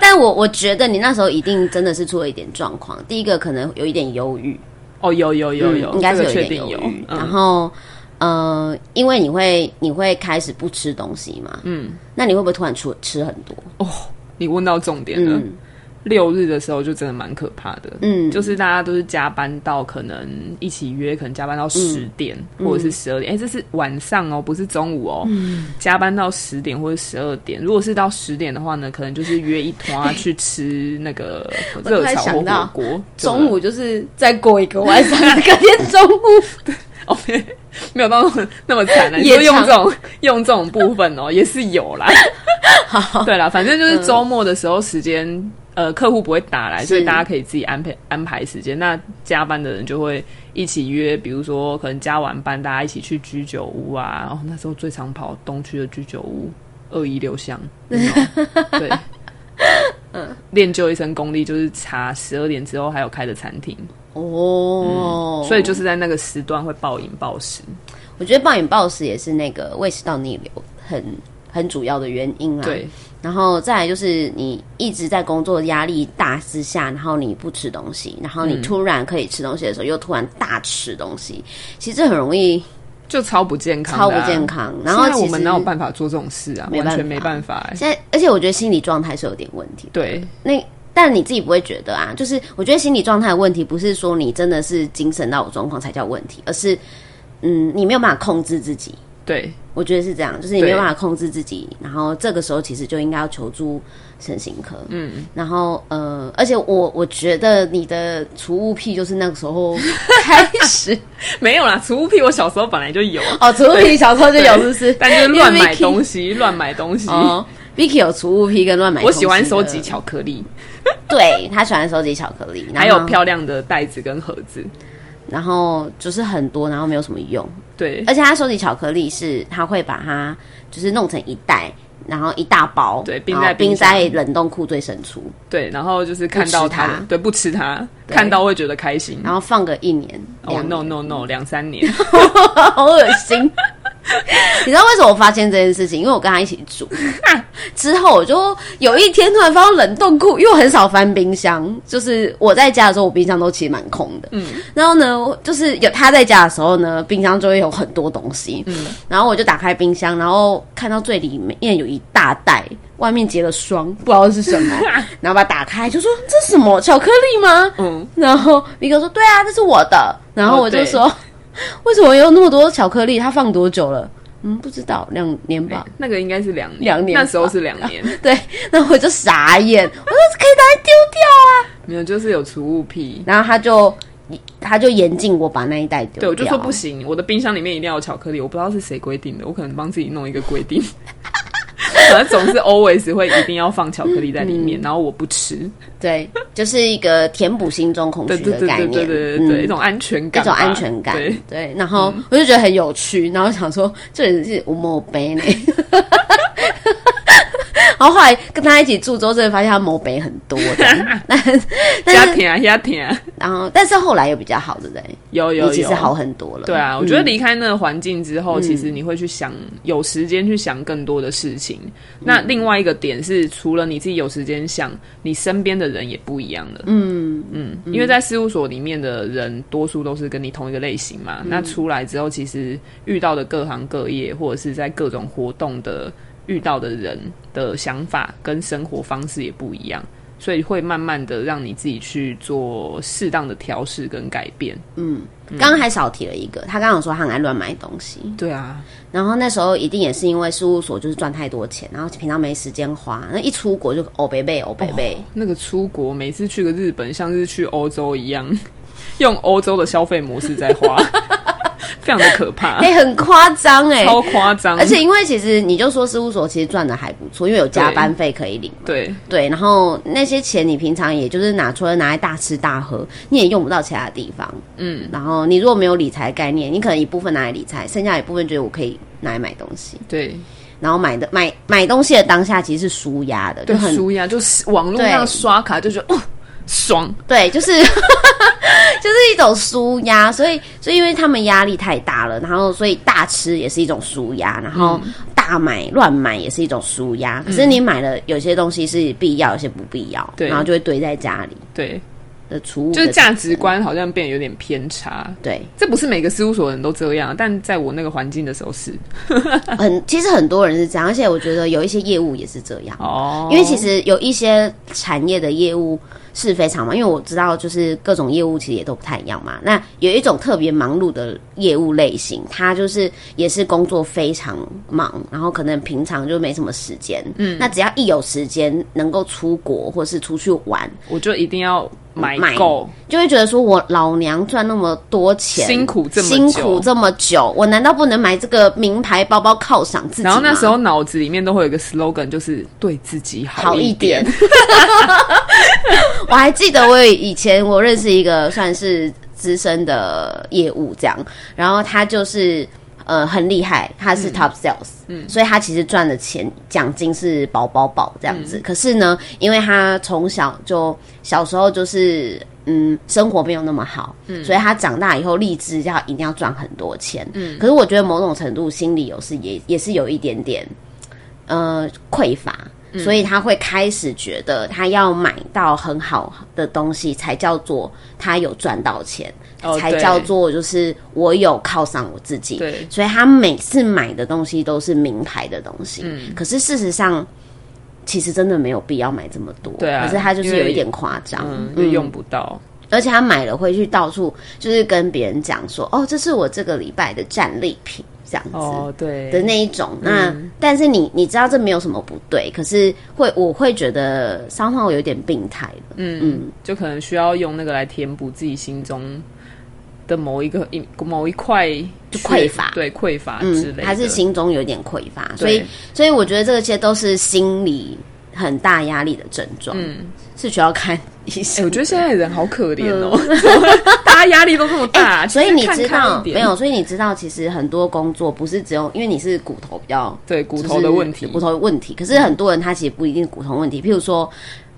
但我我觉得你那时候一定真的是出了一点状况。第一个可能有一点忧郁，哦，有有有有，嗯应该是有一点个确定有忧郁。。然嗯，后呃，因为你会你会开始不吃东西嘛，嗯，那你会不会突然吃吃很多？哦你问到重点了。嗯六日的时候就真的蛮可怕的，嗯，就是大家都是加班到可能一起约，可能加班到十点、嗯。或者是十二点，哎、这是晚上哦，不是中午哦，加班到十点或者十二点。如果是到十点的话呢，可能就是约一团 去吃那个热炒火锅，中午就是再过一个晚上，隔天中午。哦，没没有到那么那么惨啊！你用场这种用这种部分哦，也是有啦。对啦，反正就是周末的时候时间，呃，客户不会打来，所以大家可以自己安排安排时间。那加班的人就会一起约，比如说可能加完班，大家一起去居酒屋啊。然哦，那时候最常跑东区的居酒屋，二一六巷。有没有对，嗯，练就一身功力，就是查十二点之后还有开的餐厅，哦，所以就是在那个时段会暴饮暴食。我觉得暴饮暴食也是那个胃食道逆流很很主要的原因啦。对，然后再来就是你一直在工作压力大之下，然后你不吃东西，然后你突然可以吃东西的时候，又突然大吃东西，其实这很容易就超不健康、超不健。康。然后我们哪有办法做这种事啊？完全没办法、欸。现在，而且我觉得心理状态是有点问题。对，那但你自己不会觉得啊？就是我觉得心理状态的问题，不是说你真的是精神到有状况才叫问题，而是嗯，你没有办法控制自己。对，我觉得是这样，就是你对没有办法控制自己，然后这个时候其实就应该要求助身心科。嗯，然后呃，而且我我觉得你的储物癖就是那个时候开始 没有啦，储物癖我小时候本来就有，哦，储物癖小时候就有，是不是？但就是乱买西。东西，乱买东西。哦，Vicky 有储物癖跟乱买我喜欢收集巧克力，对他喜欢收集巧克力，还有漂亮的袋子跟盒子。然后就是很多，然后没有什么用。对而且他收集巧克力是他会把它就是弄成一袋，然后一大包，对冰在冰箱在冷冻库最深处，对，然后就是看到它它，对，不吃它，看到会觉得开心。然后放个一年。哦两，no no no，两三年，好恶心。你知道为什么我发现这件事情？因为我跟他一起住，之后我就有一天突然发现冷冻库，因为我很少翻冰箱，就是我在家的时候，我冰箱都其实蛮空的。嗯，然后呢，就是有他在家的时候呢，冰箱就会有很多东西。嗯，然后我就打开冰箱，然后看到最里面有一大袋，外面结了霜，不知道是什么，然后把它打开，就说这是什么巧克力吗？嗯，然后一个说：“对啊，这是我的。”然后我就说：“ 为什么有那么多巧克力？它放多久了？”嗯，不知道，两年吧。那个应该是两年，两年那时候是两年，对，那我就傻眼，我说可以拿来丢掉啊。没有，就是有储物癖。然后他就他就严禁我把那一袋丢掉。对，我就说不行，我的冰箱里面一定要有巧克力。我不知道是谁规定的，我可能帮自己弄一个规定。反正总是 always 会一定要放巧克力在里面，嗯。然后我不吃。对，就是一个填补心中空对虚对对对的概念，对对对对，嗯。一种安全感一种，安全感，对，对，然后我就觉得很有趣，然后想说这人是吴某杯呢。然后后来跟他一起住之后，真的发现他某北很多的，但但是啊加甜啊，然后但是后来又比较好，对不对？有有有其实好很多了。对啊，我嗯觉得离开那个环境之后，其实你会去想，有时间去想更多的事情。那另外一个点是，除了你自己有时间想，你身边的人也不一样了。嗯嗯，因为在事务所里面的人，多数都是跟你同一个类型嘛。那出来之后，其实遇到的各行各业，或者是在各种活动的遇到的人的想法跟生活方式也不一样。所以会慢慢的让你自己去做适当的调试跟改变。嗯刚刚还少提了一个，他刚刚有说他很爱乱买东西，对啊，然后那时候一定也是因为事务所就是赚太多钱，然后平常没时间花，那一出国就欧贝贝欧贝贝，那个出国，每次去个日本，像是去欧洲一样，用欧洲的消费模式在花，非常的可怕，哎、很夸张哎，超夸张。而且因为其实你就说事务所其实赚的还不错，因为有加班费可以领嘛。对对，然后那些钱你平常也就是拿出来拿来大吃大喝，你也用不到其他地方。嗯，然后你如果没有理财概念，你可能一部分拿来理财，剩下一部分觉得我可以拿来买东西。对然后买的买买东西的当下其实是舒压的，就对，很舒压就是网络上刷卡就觉得哦爽，对，就是 就是一种舒压，所以所以因为他们压力太大了，然后所以大吃也是一种舒压，然后嗯大买乱买也是一种舒压。可是你买了有些东西是必要，有些不必要，对。然后就会堆在家里。对，的储物，就是价值。观好像变得有点偏差。对，这不是每个事务所的人都这样，但在我那个环境的时候是 很其实很多人是这样，而且我觉得有一些业务也是这样。哦因为其实有一些产业的业务是非常忙，因为我知道就是各种业务其实也都不太一样嘛。那有一种特别忙碌的业务类型，它就是也是工作非常忙，然后可能平常就没什么时间。嗯，那只要一有时间能够出国或是出去玩，我就一定要买买够，就会觉得说我老娘赚那么多钱，辛苦这么久辛苦这么久，我难道不能买这个名牌包包犒赏自己吗？然后那时候脑子里面都会有一个 slogan，就是对自己好一一点。我还记得我以前我认识一个算是资深的业务这样，然后他就是呃很厉害，他是 top sales，嗯，所以他其实赚的钱奖金是饱饱饱这样子。可是呢，因为他从小就小时候就是。嗯，生活没有那么好，嗯，所以他长大以后立志要一定要赚很多钱，嗯，可是我觉得某种程度心里有是也也是有一点点，呃，匮乏，所以他会开始觉得他要买到很好的东西，才叫做他有赚到钱，哦才叫做就是我有犒赏我自己。对所以他每次买的东西都是名牌的东西。嗯可是事实上，其实真的没有必要买这么多。对啊可是他就是有一点夸张。嗯，用不到。而且他买了会去到处就是跟别人讲说，哦，这是我这个礼拜的战利品，这样子。哦，对，的那一种，那、但是你你知道这没有什么不对，可是会我会觉得伤痛有点病态了，嗯，就可能需要用那个来填补自己心中的某一个一某一块就匮乏。对匮乏之嗯类，的。还是心中有点匮乏，所以所以我觉得这些都是心理很大压力的症状，嗯，是需要看医哎、生。我觉得现在人好可怜哦，大家压力都这么大，嗯所以你知道没有？所以你知道，其实很多工作不是只有因为你是骨头比较对骨头的问题，骨头的问题。可是很多人他其实不一定骨头问题，譬如说。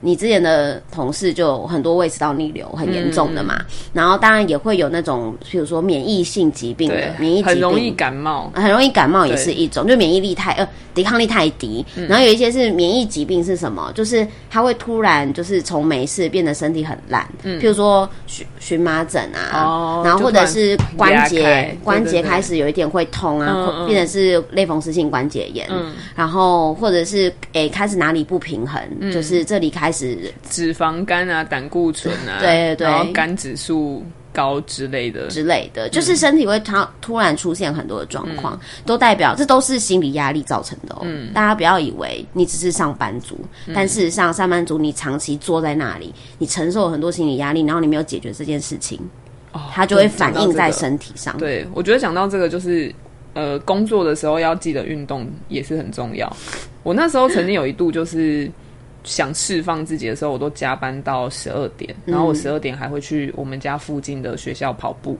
你之前的同事就很多胃食道逆流很严重的嘛，嗯然后当然也会有那种，譬如说免疫性疾病的，免疫疾病。很容易感冒。很容易感冒也是一种，就免疫力太呃抵抗力太低。嗯。然后有一些是免疫疾病是什么？就是它会突然就是从没事变得身体很烂，嗯。譬如说荨荨麻疹啊，然后或者是关节关节开始有一点会痛啊，嗯嗯变成是类风湿性关节炎，然后或者是诶开始哪里不平衡，嗯。就是这里开始脂肪肝啊、胆固醇啊，对对对然后肝指数高之类的，之类嗯的，就是身体会突突然出现很多的状况，都代表这都是心理压力造成的哦。嗯大家不要以为你只是上班族，但事实上上班族你长期坐在那里，你承受很多心理压力，然后你没有解决这件事情，它就会反映在身体上。哦对，我觉得讲到这个，就是呃，工作的时候要记得运动也是很重要。我那时候曾经有一度就是想释放自己的时候，我都加班到十二点，然后我十二点还会去我们家附近的学校跑步。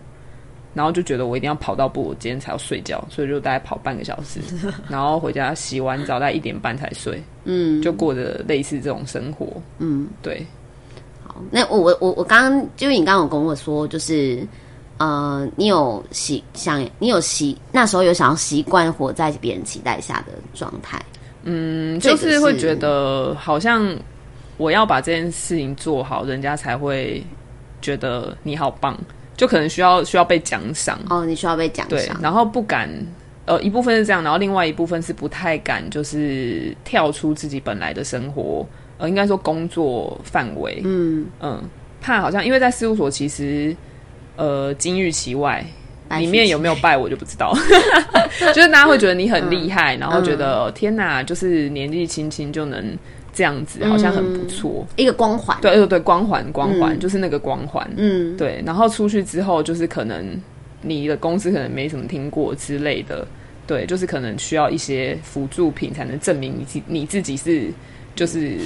然后就觉得我一定要跑到步，我今天才要睡觉，所以就大概跑半个小时，然后回家洗完澡，大概一点半才睡，嗯，就过着类似这种生活，嗯，对，好，那我我我我刚刚就是你刚刚有跟我说，就是呃，你有习想你有习那时候有想要习惯活在别人期待下的状态，嗯，就是会觉得好像我要把这件事情做好，人家才会觉得你好棒，就可能需要需要被奖赏，哦，你需要被奖对赏，，然后不敢。呃，一部分是这样，然后另外一部分是不太敢，就是跳出自己本来的生活，呃，应该说工作范围，嗯。嗯，怕好像因为在事务所其实，呃，金玉其外，里面有没有拜我就不知道，就是大家会觉得你很厉害，然后觉得、天哪，就是年纪轻轻就能这样子，好像很不错。一个光环，对对对，光环光环、就是那个光环，嗯，对。然后出去之后，就是可能你的公司可能没什么听过之类的，对，就是可能需要一些辅助品才能证明你自你自己是就是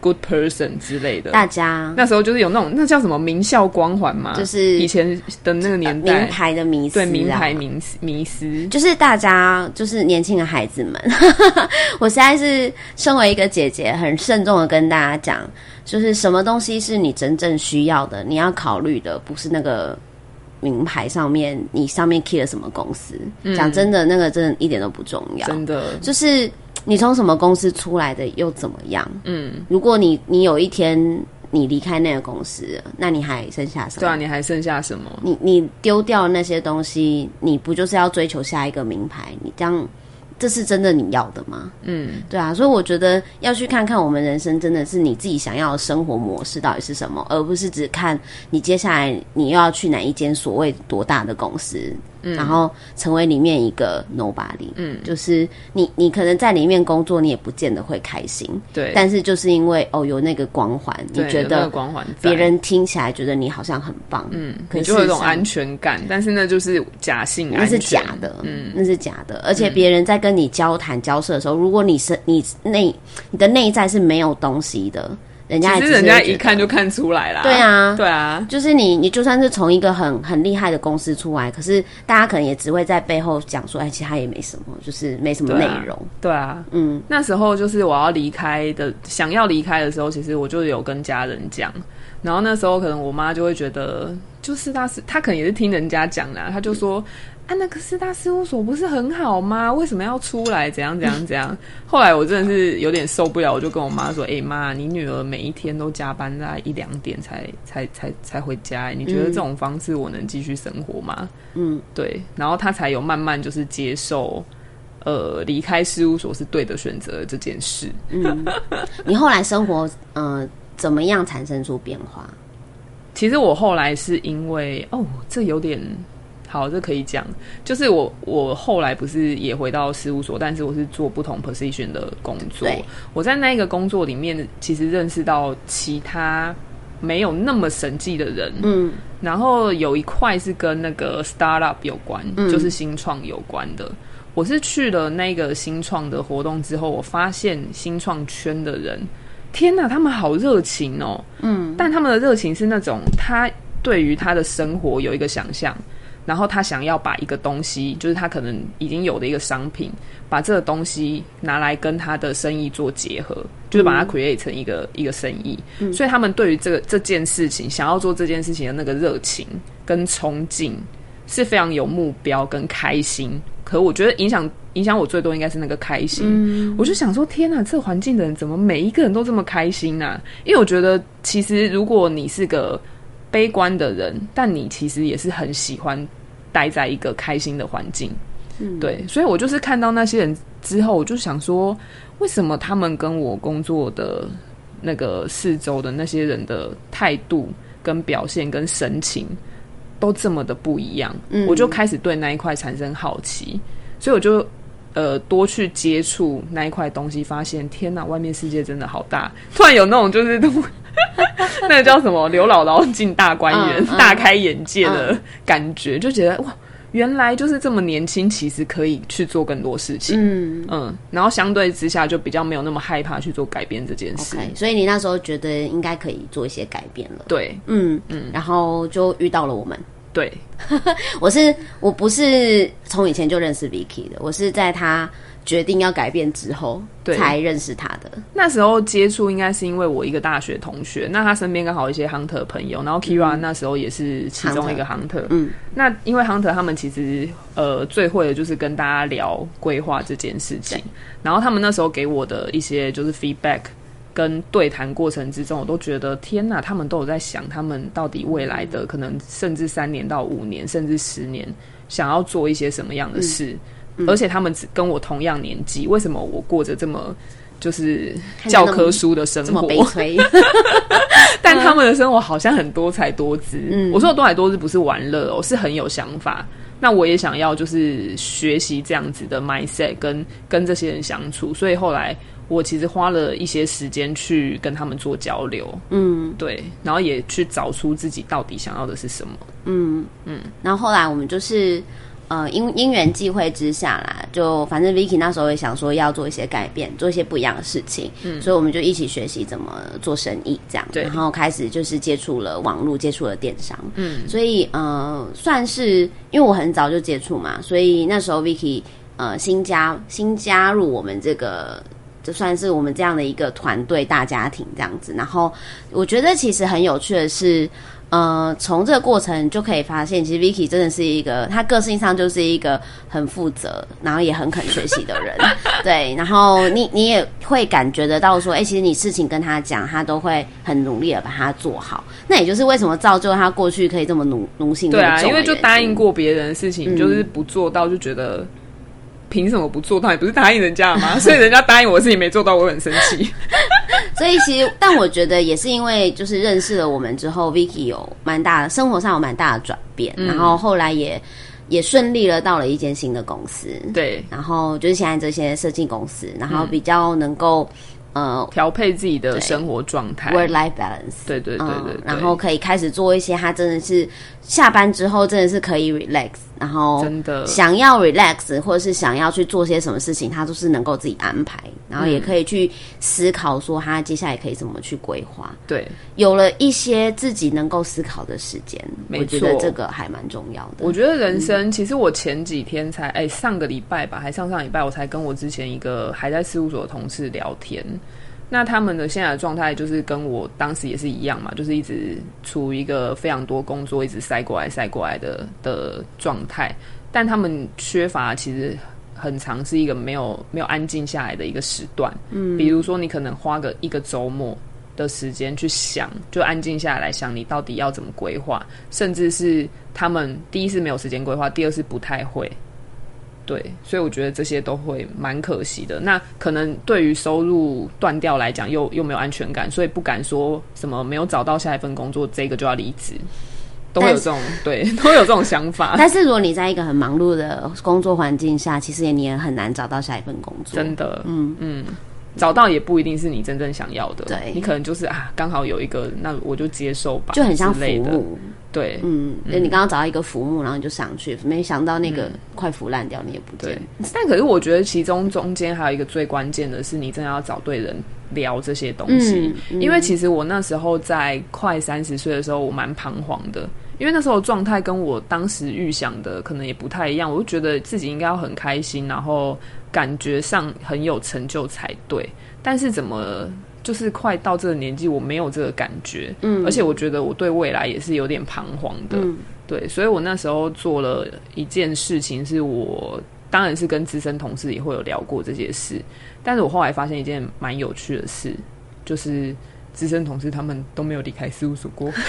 good person 之类的。大家。那时候就是有那种那叫什么名校光环嘛，就是以前的那个年代，名牌的迷思、啊，对名牌迷思迷思，就是大家，就是年轻的孩子们，我现在是身为一个姐姐，很慎重的跟大家讲，就是什么东西是你真正需要的，你要考虑的不是那个名牌上面你上面 key 了什么公司。讲、真的，那个真的一点都不重要，真的。就是你从什么公司出来的又怎么样？嗯，如果你你有一天你离开那个公司，那你还剩下什么？对啊，你还剩下什么？你你丢掉那些东西，你不就是要追求下一个名牌？你这样，这是真的你要的吗？嗯，对啊，所以我觉得要去看看我们人生真的是你自己想要的生活模式到底是什么，而不是只看你接下来你又要去哪一间所谓多大的公司。然后成为里面一个 nobody，嗯，就是你，你可能在里面工作，你也不见得会开心，对，但是就是因为哦有那个光环，你觉得光环别人听起来觉得你好像很棒，嗯，可你就有一种安全感，但是那就是假性安全，那是假的，嗯，那是假的。而且别人在跟你交谈、交涉的时候，如果你是你内你的内在是没有东西的，人家其实人家一看就看出来啦。对啊，对啊，就是你，你就算是从一个很很厉害的公司出来，可是大家可能也只会在背后讲说，哎，其实他也没什么，就是没什么内容。对啊，嗯，那时候就是我要离开的，想要离开的时候，其实我就有跟家人讲，然后那时候可能我妈就会觉得，就四大事，他可能也是听人家讲啦，她就说。啊，那个四大事务所不是很好吗？为什么要出来？怎样怎样怎样？后来我真的是有点受不了，我就跟我妈说：“哎妈，你女儿每一天都加班在一两点才才才才回家，你觉得这种方式我能继续生活吗？”嗯，对。然后她才有慢慢就是接受，呃，离开事务所是对的选择这件事。嗯，你后来生活呃怎么样产生出变化？其实我后来是因为哦，这有点。好，这可以讲，就是我我后来不是也回到事务所，但是我是做不同 position 的工作。我在那一个工作里面，其实认识到其他没有那么神迹的人。嗯，然后有一块是跟那个 startup 有关，就是新创有关的。我是去了那个新创的活动之后，我发现新创圈的人，天哪，他们好热情哦。嗯，但他们的热情是那种他对于他的生活有一个想象。然后他想要把一个东西，就是他可能已经有的一个商品，把这个东西拿来跟他的生意做结合，就是把它 create 成一个一个生意。所以他们对于这个这件事情，想要做这件事情的那个热情跟冲劲是非常有目标跟开心。可我觉得影响影响我最多应该是那个开心。我就想说，天哪，这环境的人怎么每一个人都这么开心呢？因为我觉得，其实如果你是个悲观的人，但你其实也是很喜欢待在一个开心的环境，嗯，对，所以我就是看到那些人之后，我就想说，为什么他们跟我工作的那个四周的那些人的态度、跟表现、跟神情都这么的不一样？嗯，我就开始对那一块产生好奇，所以我就呃多去接触那一块东西，发现天哪，外面世界真的好大！突然有那种就是都。那个叫什么？刘姥姥进大观园，大开眼界的感觉，就觉得哇，原来就是这么年轻，其实可以去做更多事情。嗯嗯，然后相对之下，就比较没有那么害怕去做改变这件事。所以你那时候觉得应该可以做一些改变了。对，嗯嗯，然后就遇到了我们。对，我是我不是从以前就认识 Vicky 的，我是在他。决定要改变之后，才认识他的。那时候接触应该是因为我一个大学同学，那他身边刚好一些 hunter 朋友，然后 Kira 那时候也是其中一个 hunter。嗯，那因为 hunter 他们其实呃最会的就是跟大家聊规划这件事情，然后他们那时候给我的一些就是 feedback 跟对谈过程之中，我都觉得天哪，他们都有在想他们到底未来的可能甚至三年到五年，甚至十年想要做一些什么样的事。而且他们只跟我同样年纪，为什么我过着这么就是教科书的生活？这么悲催。但他们的生活好像很多彩多姿。嗯，我说的多彩多姿不是玩乐哦，是很有想法。那我也想要就是学习这样子的 mindset，跟跟这些人相处。所以后来我其实花了一些时间去跟他们做交流。嗯，对，然后也去找出自己到底想要的是什么。嗯嗯，然后后来我们就是。呃，因因缘际会之下啦，就反正 Vicky 那时候也想说要做一些改变，做一些不一样的事情，嗯，所以我们就一起学习怎么做生意，这样，对，然后开始就是接触了网络，接触了电商，嗯，所以呃，算是因为我很早就接触嘛，所以那时候 Vicky 呃新加新加入我们这个，就算是我们这样的一个团队大家庭这样子，然后我觉得其实很有趣的是。呃，从这个过程就可以发现，其实 Vicky 真的是一个，他个性上就是一个很负责，然后也很肯学习的人。对，然后你你也会感觉得到说，哎，其实你事情跟他讲，他都会很努力的把它做好。那也就是为什么造就他过去可以这么奴奴性。对啊，因为就答应过别人的事情，就是不做到，就觉得。凭什么不做到？也不是答应人家吗？所以人家答应我的事情没做到，我很生气。所以其实，但我觉得也是因为就是认识了我们之后，Vicky 有蛮大的生活上有蛮大的转变，然后后来也也顺利了到了一间新的公司。对，然后就是现在这些设计公司，然后比较能够呃调配自己的生活状态，work life balance。对对对对，然后可以开始做一些他真的是下班之后真的是可以 relax。然后真的想要 relax，或者是想要去做些什么事情，他都是能够自己安排，然后也可以去思考说他接下来可以怎么去规划。对，有了一些自己能够思考的时间，我觉得这个还蛮重要的。我觉得人生其实我前几天才哎上个礼拜吧，还上上礼拜我才跟我之前一个还在事务所的同事聊天，那他们的现在的状态就是跟我当时也是一样嘛，就是一直处于一个非常多工作一直塞过来塞过来的的状态，但他们缺乏其实很长是一个没有没有安静下来的一个时段。嗯，比如说你可能花个一个周末的时间去想，就安静下来想你到底要怎么规划，甚至是他们第一是没有时间规划，第二是不太会。对，所以我觉得这些都会蛮可惜的。那可能对于收入断掉来讲，又又没有安全感，所以不敢说什么没有找到下一份工作，这个就要离职，都会有这种对，都会有这种想法。但是如果你在一个很忙碌的工作环境下，其实也你也很难找到下一份工作。真的，嗯嗯，找到也不一定是你真正想要的。对，你可能就是啊，刚好有一个，那我就接受吧，就很像服务。对，嗯，你刚刚找到一个浮木，然后你就上去，没想到那个快腐烂掉，你也不见。但可是我觉得其中中间还有一个最关键的是，你真的要找对人聊这些东西。因为其实我那时候在快三十岁的时候，我蛮彷徨的，因为那时候状态跟我当时预想的可能也不太一样。我就觉得自己应该要很开心，然后感觉上很有成就才对。但是怎么？就是快到这个年纪，我没有这个感觉，嗯，而且我觉得我对未来也是有点彷徨的，对，所以我那时候做了一件事情，是我当然是跟资深同事也会有聊过这些事，但是我后来发现一件蛮有趣的事，就是资深同事他们都没有离开事务所过。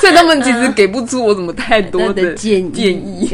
所以他们其实给不出我什么太多的建议。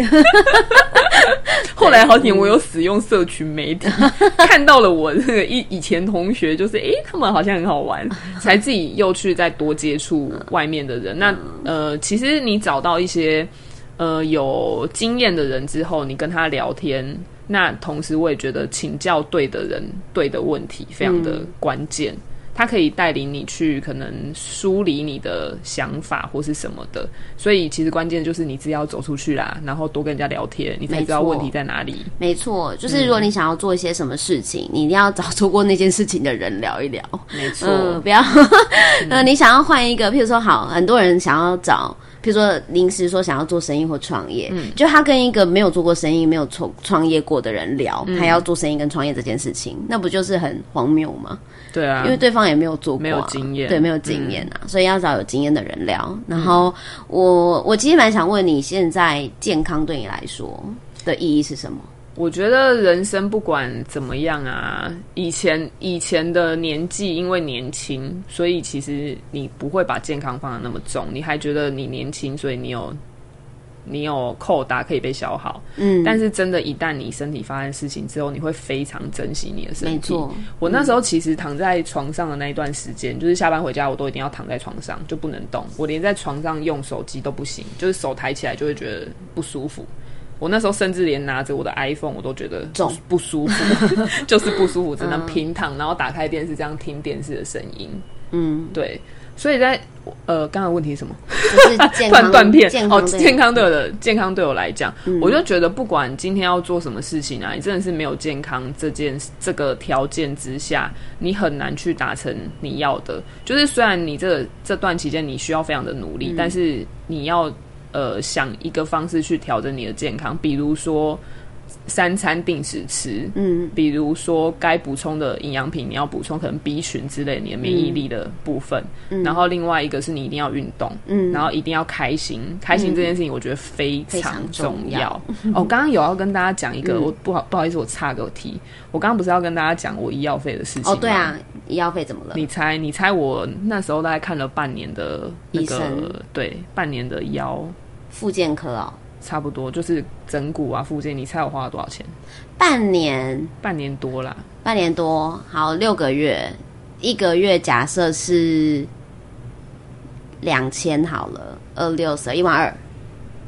后来好险，我有使用社群媒体，看到了我那个以以前同学，就是哎，他们好像很好玩，才自己又去再多接触外面的人。那呃，其实你找到一些呃有经验的人之后，你跟他聊天，那同时我也觉得请教对的人、对的问题非常的关键。他可以带领你去可能梳理你的想法或是什么的，所以其实关键就是你自己要走出去啦，然后多跟人家聊天，你才知道问题在哪里。没错，就是如果你想要做一些什么事情，你一定要找做过那件事情的人聊一聊。没错，不要 呃，你想要换一个，譬如说，好，很多人想要找。比如说，临时说想要做生意或创业，嗯，就他跟一个没有做过生意、没有创创业过的人聊，他要做生意跟创业这件事情，那不就是很荒谬吗？对啊，因为对方也没有做过，没有经验，对，没有经验啊，所以要找有经验的人聊。然后我我其实蛮想问你，现在健康对你来说的意义是什么？我觉得人生不管怎么样啊，以前以前的年纪因为年轻，所以其实你不会把健康放的那么重，你还觉得你年轻，所以你有你有扣打可以被消耗。嗯，但是真的，一旦你身体发生事情之后，你会非常珍惜你的身体。没错，我那时候其实躺在床上的那一段时间，就是下班回家，我都一定要躺在床上，就不能动，我连在床上用手机都不行，就是手抬起来就会觉得不舒服。我那时候甚至连拿着我的 iPhone，我都觉得不舒服，就是不舒服，只能平躺，然后打开电视这样听电视的声音。嗯，对。所以在呃，刚刚问题是什么？断断片哦，健康对我的健康对我来讲，我就觉得不管今天要做什么事情啊，你真的是没有健康这件这个条件之下，你很难去达成你要的。就是虽然你这这段期间你需要非常的努力，但是你要。呃，想一个方式去调整你的健康，比如说三餐定时吃，嗯，比如说该补充的营养品你要补充，可能 B 群之类你的免疫力的部分。然后另外一个是你一定要运动，嗯，然后一定要开心，开心这件事情我觉得非常重要。哦，刚刚有要跟大家讲一个，我不好不好意思，我岔个题，我刚刚不是要跟大家讲我医药费的事情？哦，对啊，医药费怎么了？你猜，你猜我那时候大概看了半年的那个，对，半年的腰。复健科哦，差不多就是整骨啊，复健。你猜我花了多少钱？半年，半年多啦，半年多。好，六个月，一个月假设是两千好了，二六十一万二。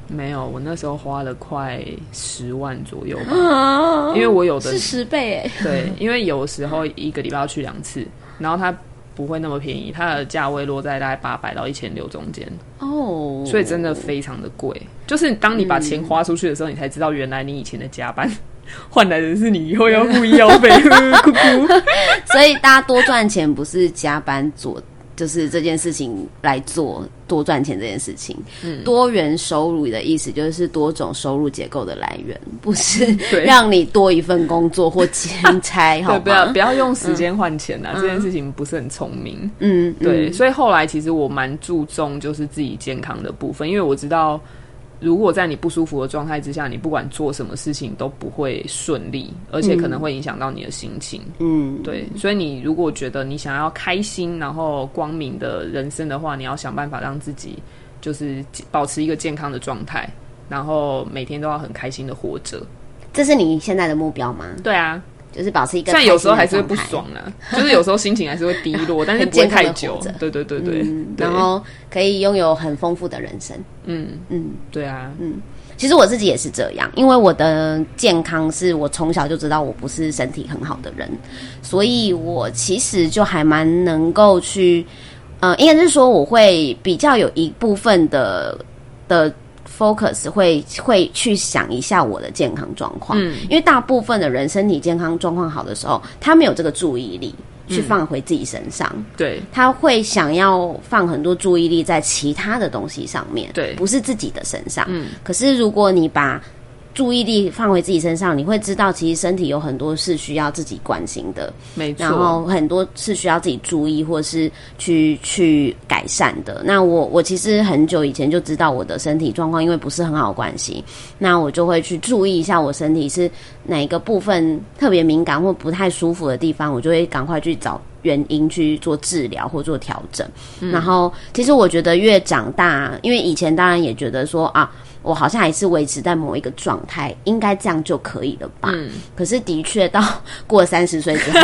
没有，我那时候花了快十万左右吧，因为我有的是十倍哎。对，因为有时候 一个礼拜要去两次，然后他。不会那么便宜，它的价位落在大概八百到一千六中间哦，所以真的非常的贵。就是当你把钱花出去的时候，你才知道原来你以前的加班 换来的是你以后要付医药费。所以大家多赚钱不是加班做，就是这件事情来做。多赚钱这件事情。嗯，多元收入的意思就是多种收入结构的来源，不是让你多一份工作或兼差，好对，不要不要用时间换钱啊，这件事情不是很聪明。嗯，对，嗯所以后来其实我蛮注重就是自己健康的部分，因为我知道，如果在你不舒服的状态之下，你不管做什么事情都不会顺利，而且可能会影响到你的心情。嗯，对，所以你如果觉得你想要开心，然后光明的人生的话，你要想办法让自己就是保持一个健康的状态，然后每天都要很开心的活着。这是你现在的目标吗？对啊，就是保持一个虽然有时候还是会不。爽啦，就是有时候心情还是会低落，但是不会太久。对对对对，嗯，对然后可以拥有很丰富的人生。嗯嗯，对啊，嗯其实我自己也是这样，因为我的健康是我从小就知道我不是身体很好的人，所以我其实就还蛮能够去，呃，应该是说我会比较有一部分的的 focus 会会去想一下我的健康状况，嗯因为大部分的人身体健康状况好的时候，他没有这个注意力去放回自己身上。对他会想要放很多注意力在其他的东西上面，对不是自己的身上。嗯，可是如果你把注意力放回自己身上，你会知道其实身体有很多是需要自己关心的，没错。然后很多是需要自己注意或是去去改善的。那我我其实很久以前就知道我的身体状况，因为不是很好关系，那我就会去注意一下我身体是哪一个部分特别敏感或不太舒服的地方，我就会赶快去找。原因去做治疗或做调整，然后其实我觉得越长大，因为以前当然也觉得说啊，我好像还是维持在某一个状态，应该这样就可以了吧？嗯。可是的确到过三十岁之后，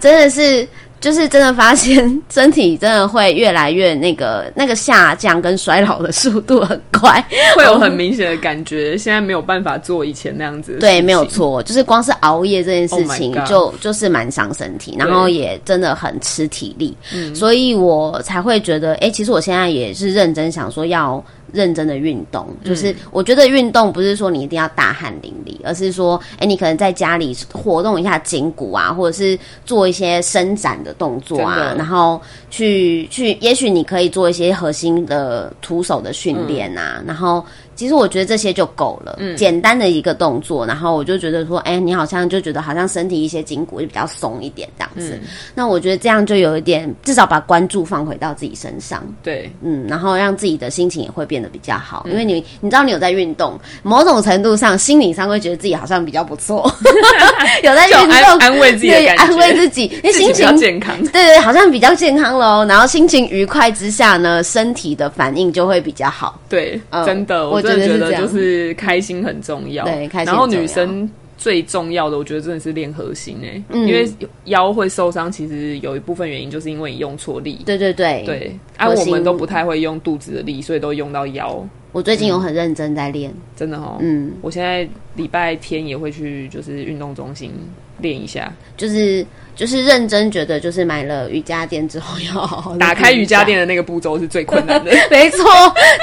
真的是 就是真的发现身体真的会越来越那个那个下降跟衰老的速度很快，会有很明显的感觉，现在没有办法做以前那样子。对，没有错，就是光是熬夜这件事 Oh 情就就是蛮伤身体，然后也真的很吃体力，嗯。所以我才会觉得，哎、其实我现在也是认真想说要认真的运动，嗯就是我觉得运动不是说你一定要大汗淋漓，而是说，哎、你可能在家里活动一下筋骨啊，或者是做一些伸展的动作啊，然后去去，也许你可以做一些核心的徒手的训练嗯啊，然后。其实我觉得这些就够了，简单的一个动作，然后我就觉得说，哎、你好像就觉得好像身体一些筋骨就比较松一点这样子。那我觉得这样就有一点，至少把关注放回到自己身上，对嗯，然后让自己的心情也会变得比较好，嗯因为你你知道你有在运动，某种程度上心理上会觉得自己好像比较不错，有在运就动安安慰自己安慰自己，因心情健康。对对，好像比较健康喽。然后心情愉快之下呢，身体的反应就会比较好。对，嗯真的，我真的觉得就是开心很重要。对开心然后女生最重要的，我觉得真的是练核心诶、嗯。因为腰会受伤，其实有一部分原因就是因为你用错力。对对对，对，啊，我们都不太会用肚子的力，所以都用到腰，我最近有很认真在练，真的哦。嗯，我现在礼拜天也会去，就是运动中心练一下，就是就是认真觉得，就是买了瑜伽垫之后要好好打开瑜伽练垫的那个步骤是最困难的。没错，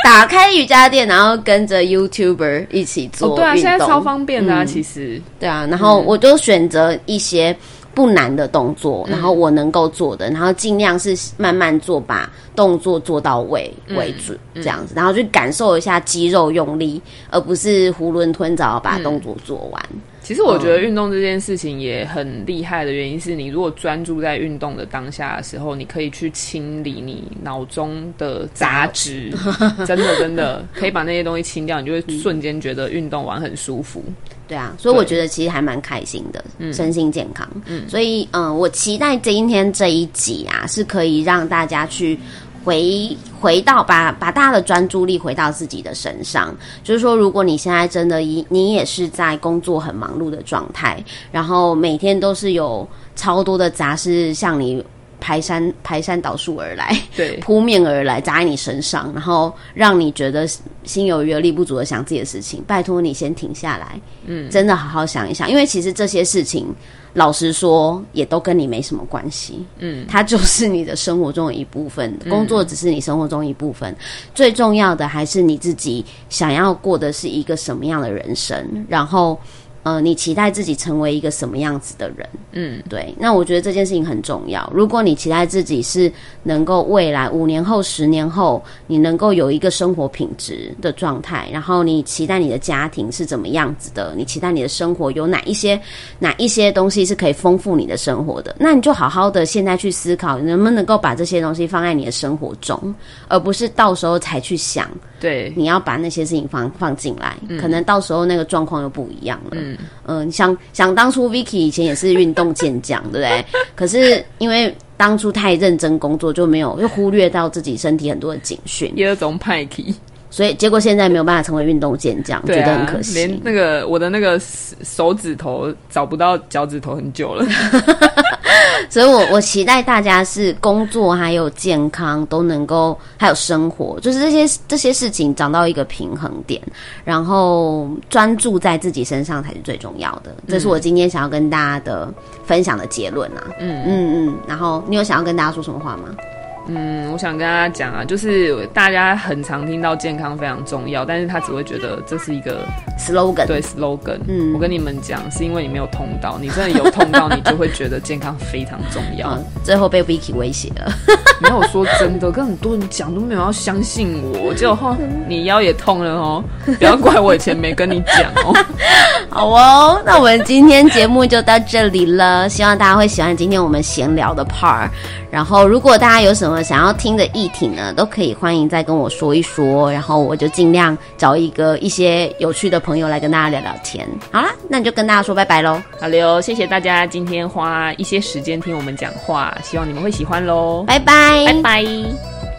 打开瑜伽垫，然后跟着 YouTuber 一起做、哦，对啊，现在超方便的啊，嗯。其实。对啊，然后我就选择一些不难的动作，然后我能够做的，然后尽量是慢慢做，把动作做到位为准，这样子，然后去感受一下肌肉用力，而不是囫囵吞枣把动作做完。其实我觉得运动这件事情也很厉害的原因是你如果专注在运动的当下的时候，你可以去清理你脑中的杂质，真的真的可以把那些东西清掉，你就会瞬间觉得运动完很舒服。对啊，所以我觉得其实还蛮开心的，身心健康。嗯，所以嗯，我期待今天这一集啊，是可以让大家去回回到把把大家的专注力回到自己的身上。就是说，如果你现在真的一你也是在工作很忙碌的状态，然后每天都是有超多的杂事向你排山排山倒树而来，对，扑面而来砸在你身上，然后让你觉得心有余而力不足的想自己的事情，拜托你先停下来，嗯，真的好好想一想，因为其实这些事情，老实说，也都跟你没什么关系，嗯，它就是你的生活中的一部分，工作只是你生活中一部分，最重要的还是你自己想要过的是一个什么样的人生，然后。呃，你期待自己成为一个什么样子的人？嗯，对。那我觉得这件事情很重要。如果你期待自己是能够未来五年后、十年后，你能够有一个生活品质的状态，然后你期待你的家庭是怎么样子的，你期待你的生活有哪一些哪一些东西是可以丰富你的生活的，那你就好好的现在去思考，能不能够把这些东西放在你的生活中，而不是到时候才去想。对，你要把那些事情放放进来，可能到时候那个状况又不一样了。嗯嗯，想想当初 Vicky 以前也是运动健将，对不对？可是因为当初太认真工作，就没有又忽略到自己身体很多的警讯，第二种派气，所以结果现在没有办法成为运动健将，觉得很可惜。连那个我的那个手指头找不到脚趾头很久了。所以，我我期待大家是工作还有健康都能够，还有生活，就是这些这些事情找到一个平衡点，然后专注在自己身上才是最重要的。这是我今天想要跟大家的分享的结论啊。嗯嗯嗯。然后，你有想要跟大家说什么话吗？嗯，我想跟大家讲啊，就是大家很常听到健康非常重要，但是他只会觉得这是一个 slogan，对 slogan。嗯，我跟你们讲，是因为你没有痛到，你真的有痛到，你就会觉得健康非常重要。最后被 Vicky 威胁了，没有说真的，跟很多人讲都没有要相信我，结果后你腰也痛了哦，不要怪我以前没跟你讲哦。好哦，那我们今天节目就到这里了，希望大家会喜欢今天我们闲聊的 part。然后，如果大家有什么想要听的议题呢，都可以欢迎再跟我说一说，然后我就尽量找一个一些有趣的朋友来跟大家聊聊天。好啦，那你就跟大家说拜拜喽。好哟，谢谢大家今天花一些时间听我们讲话，希望你们会喜欢喽。拜拜，拜拜。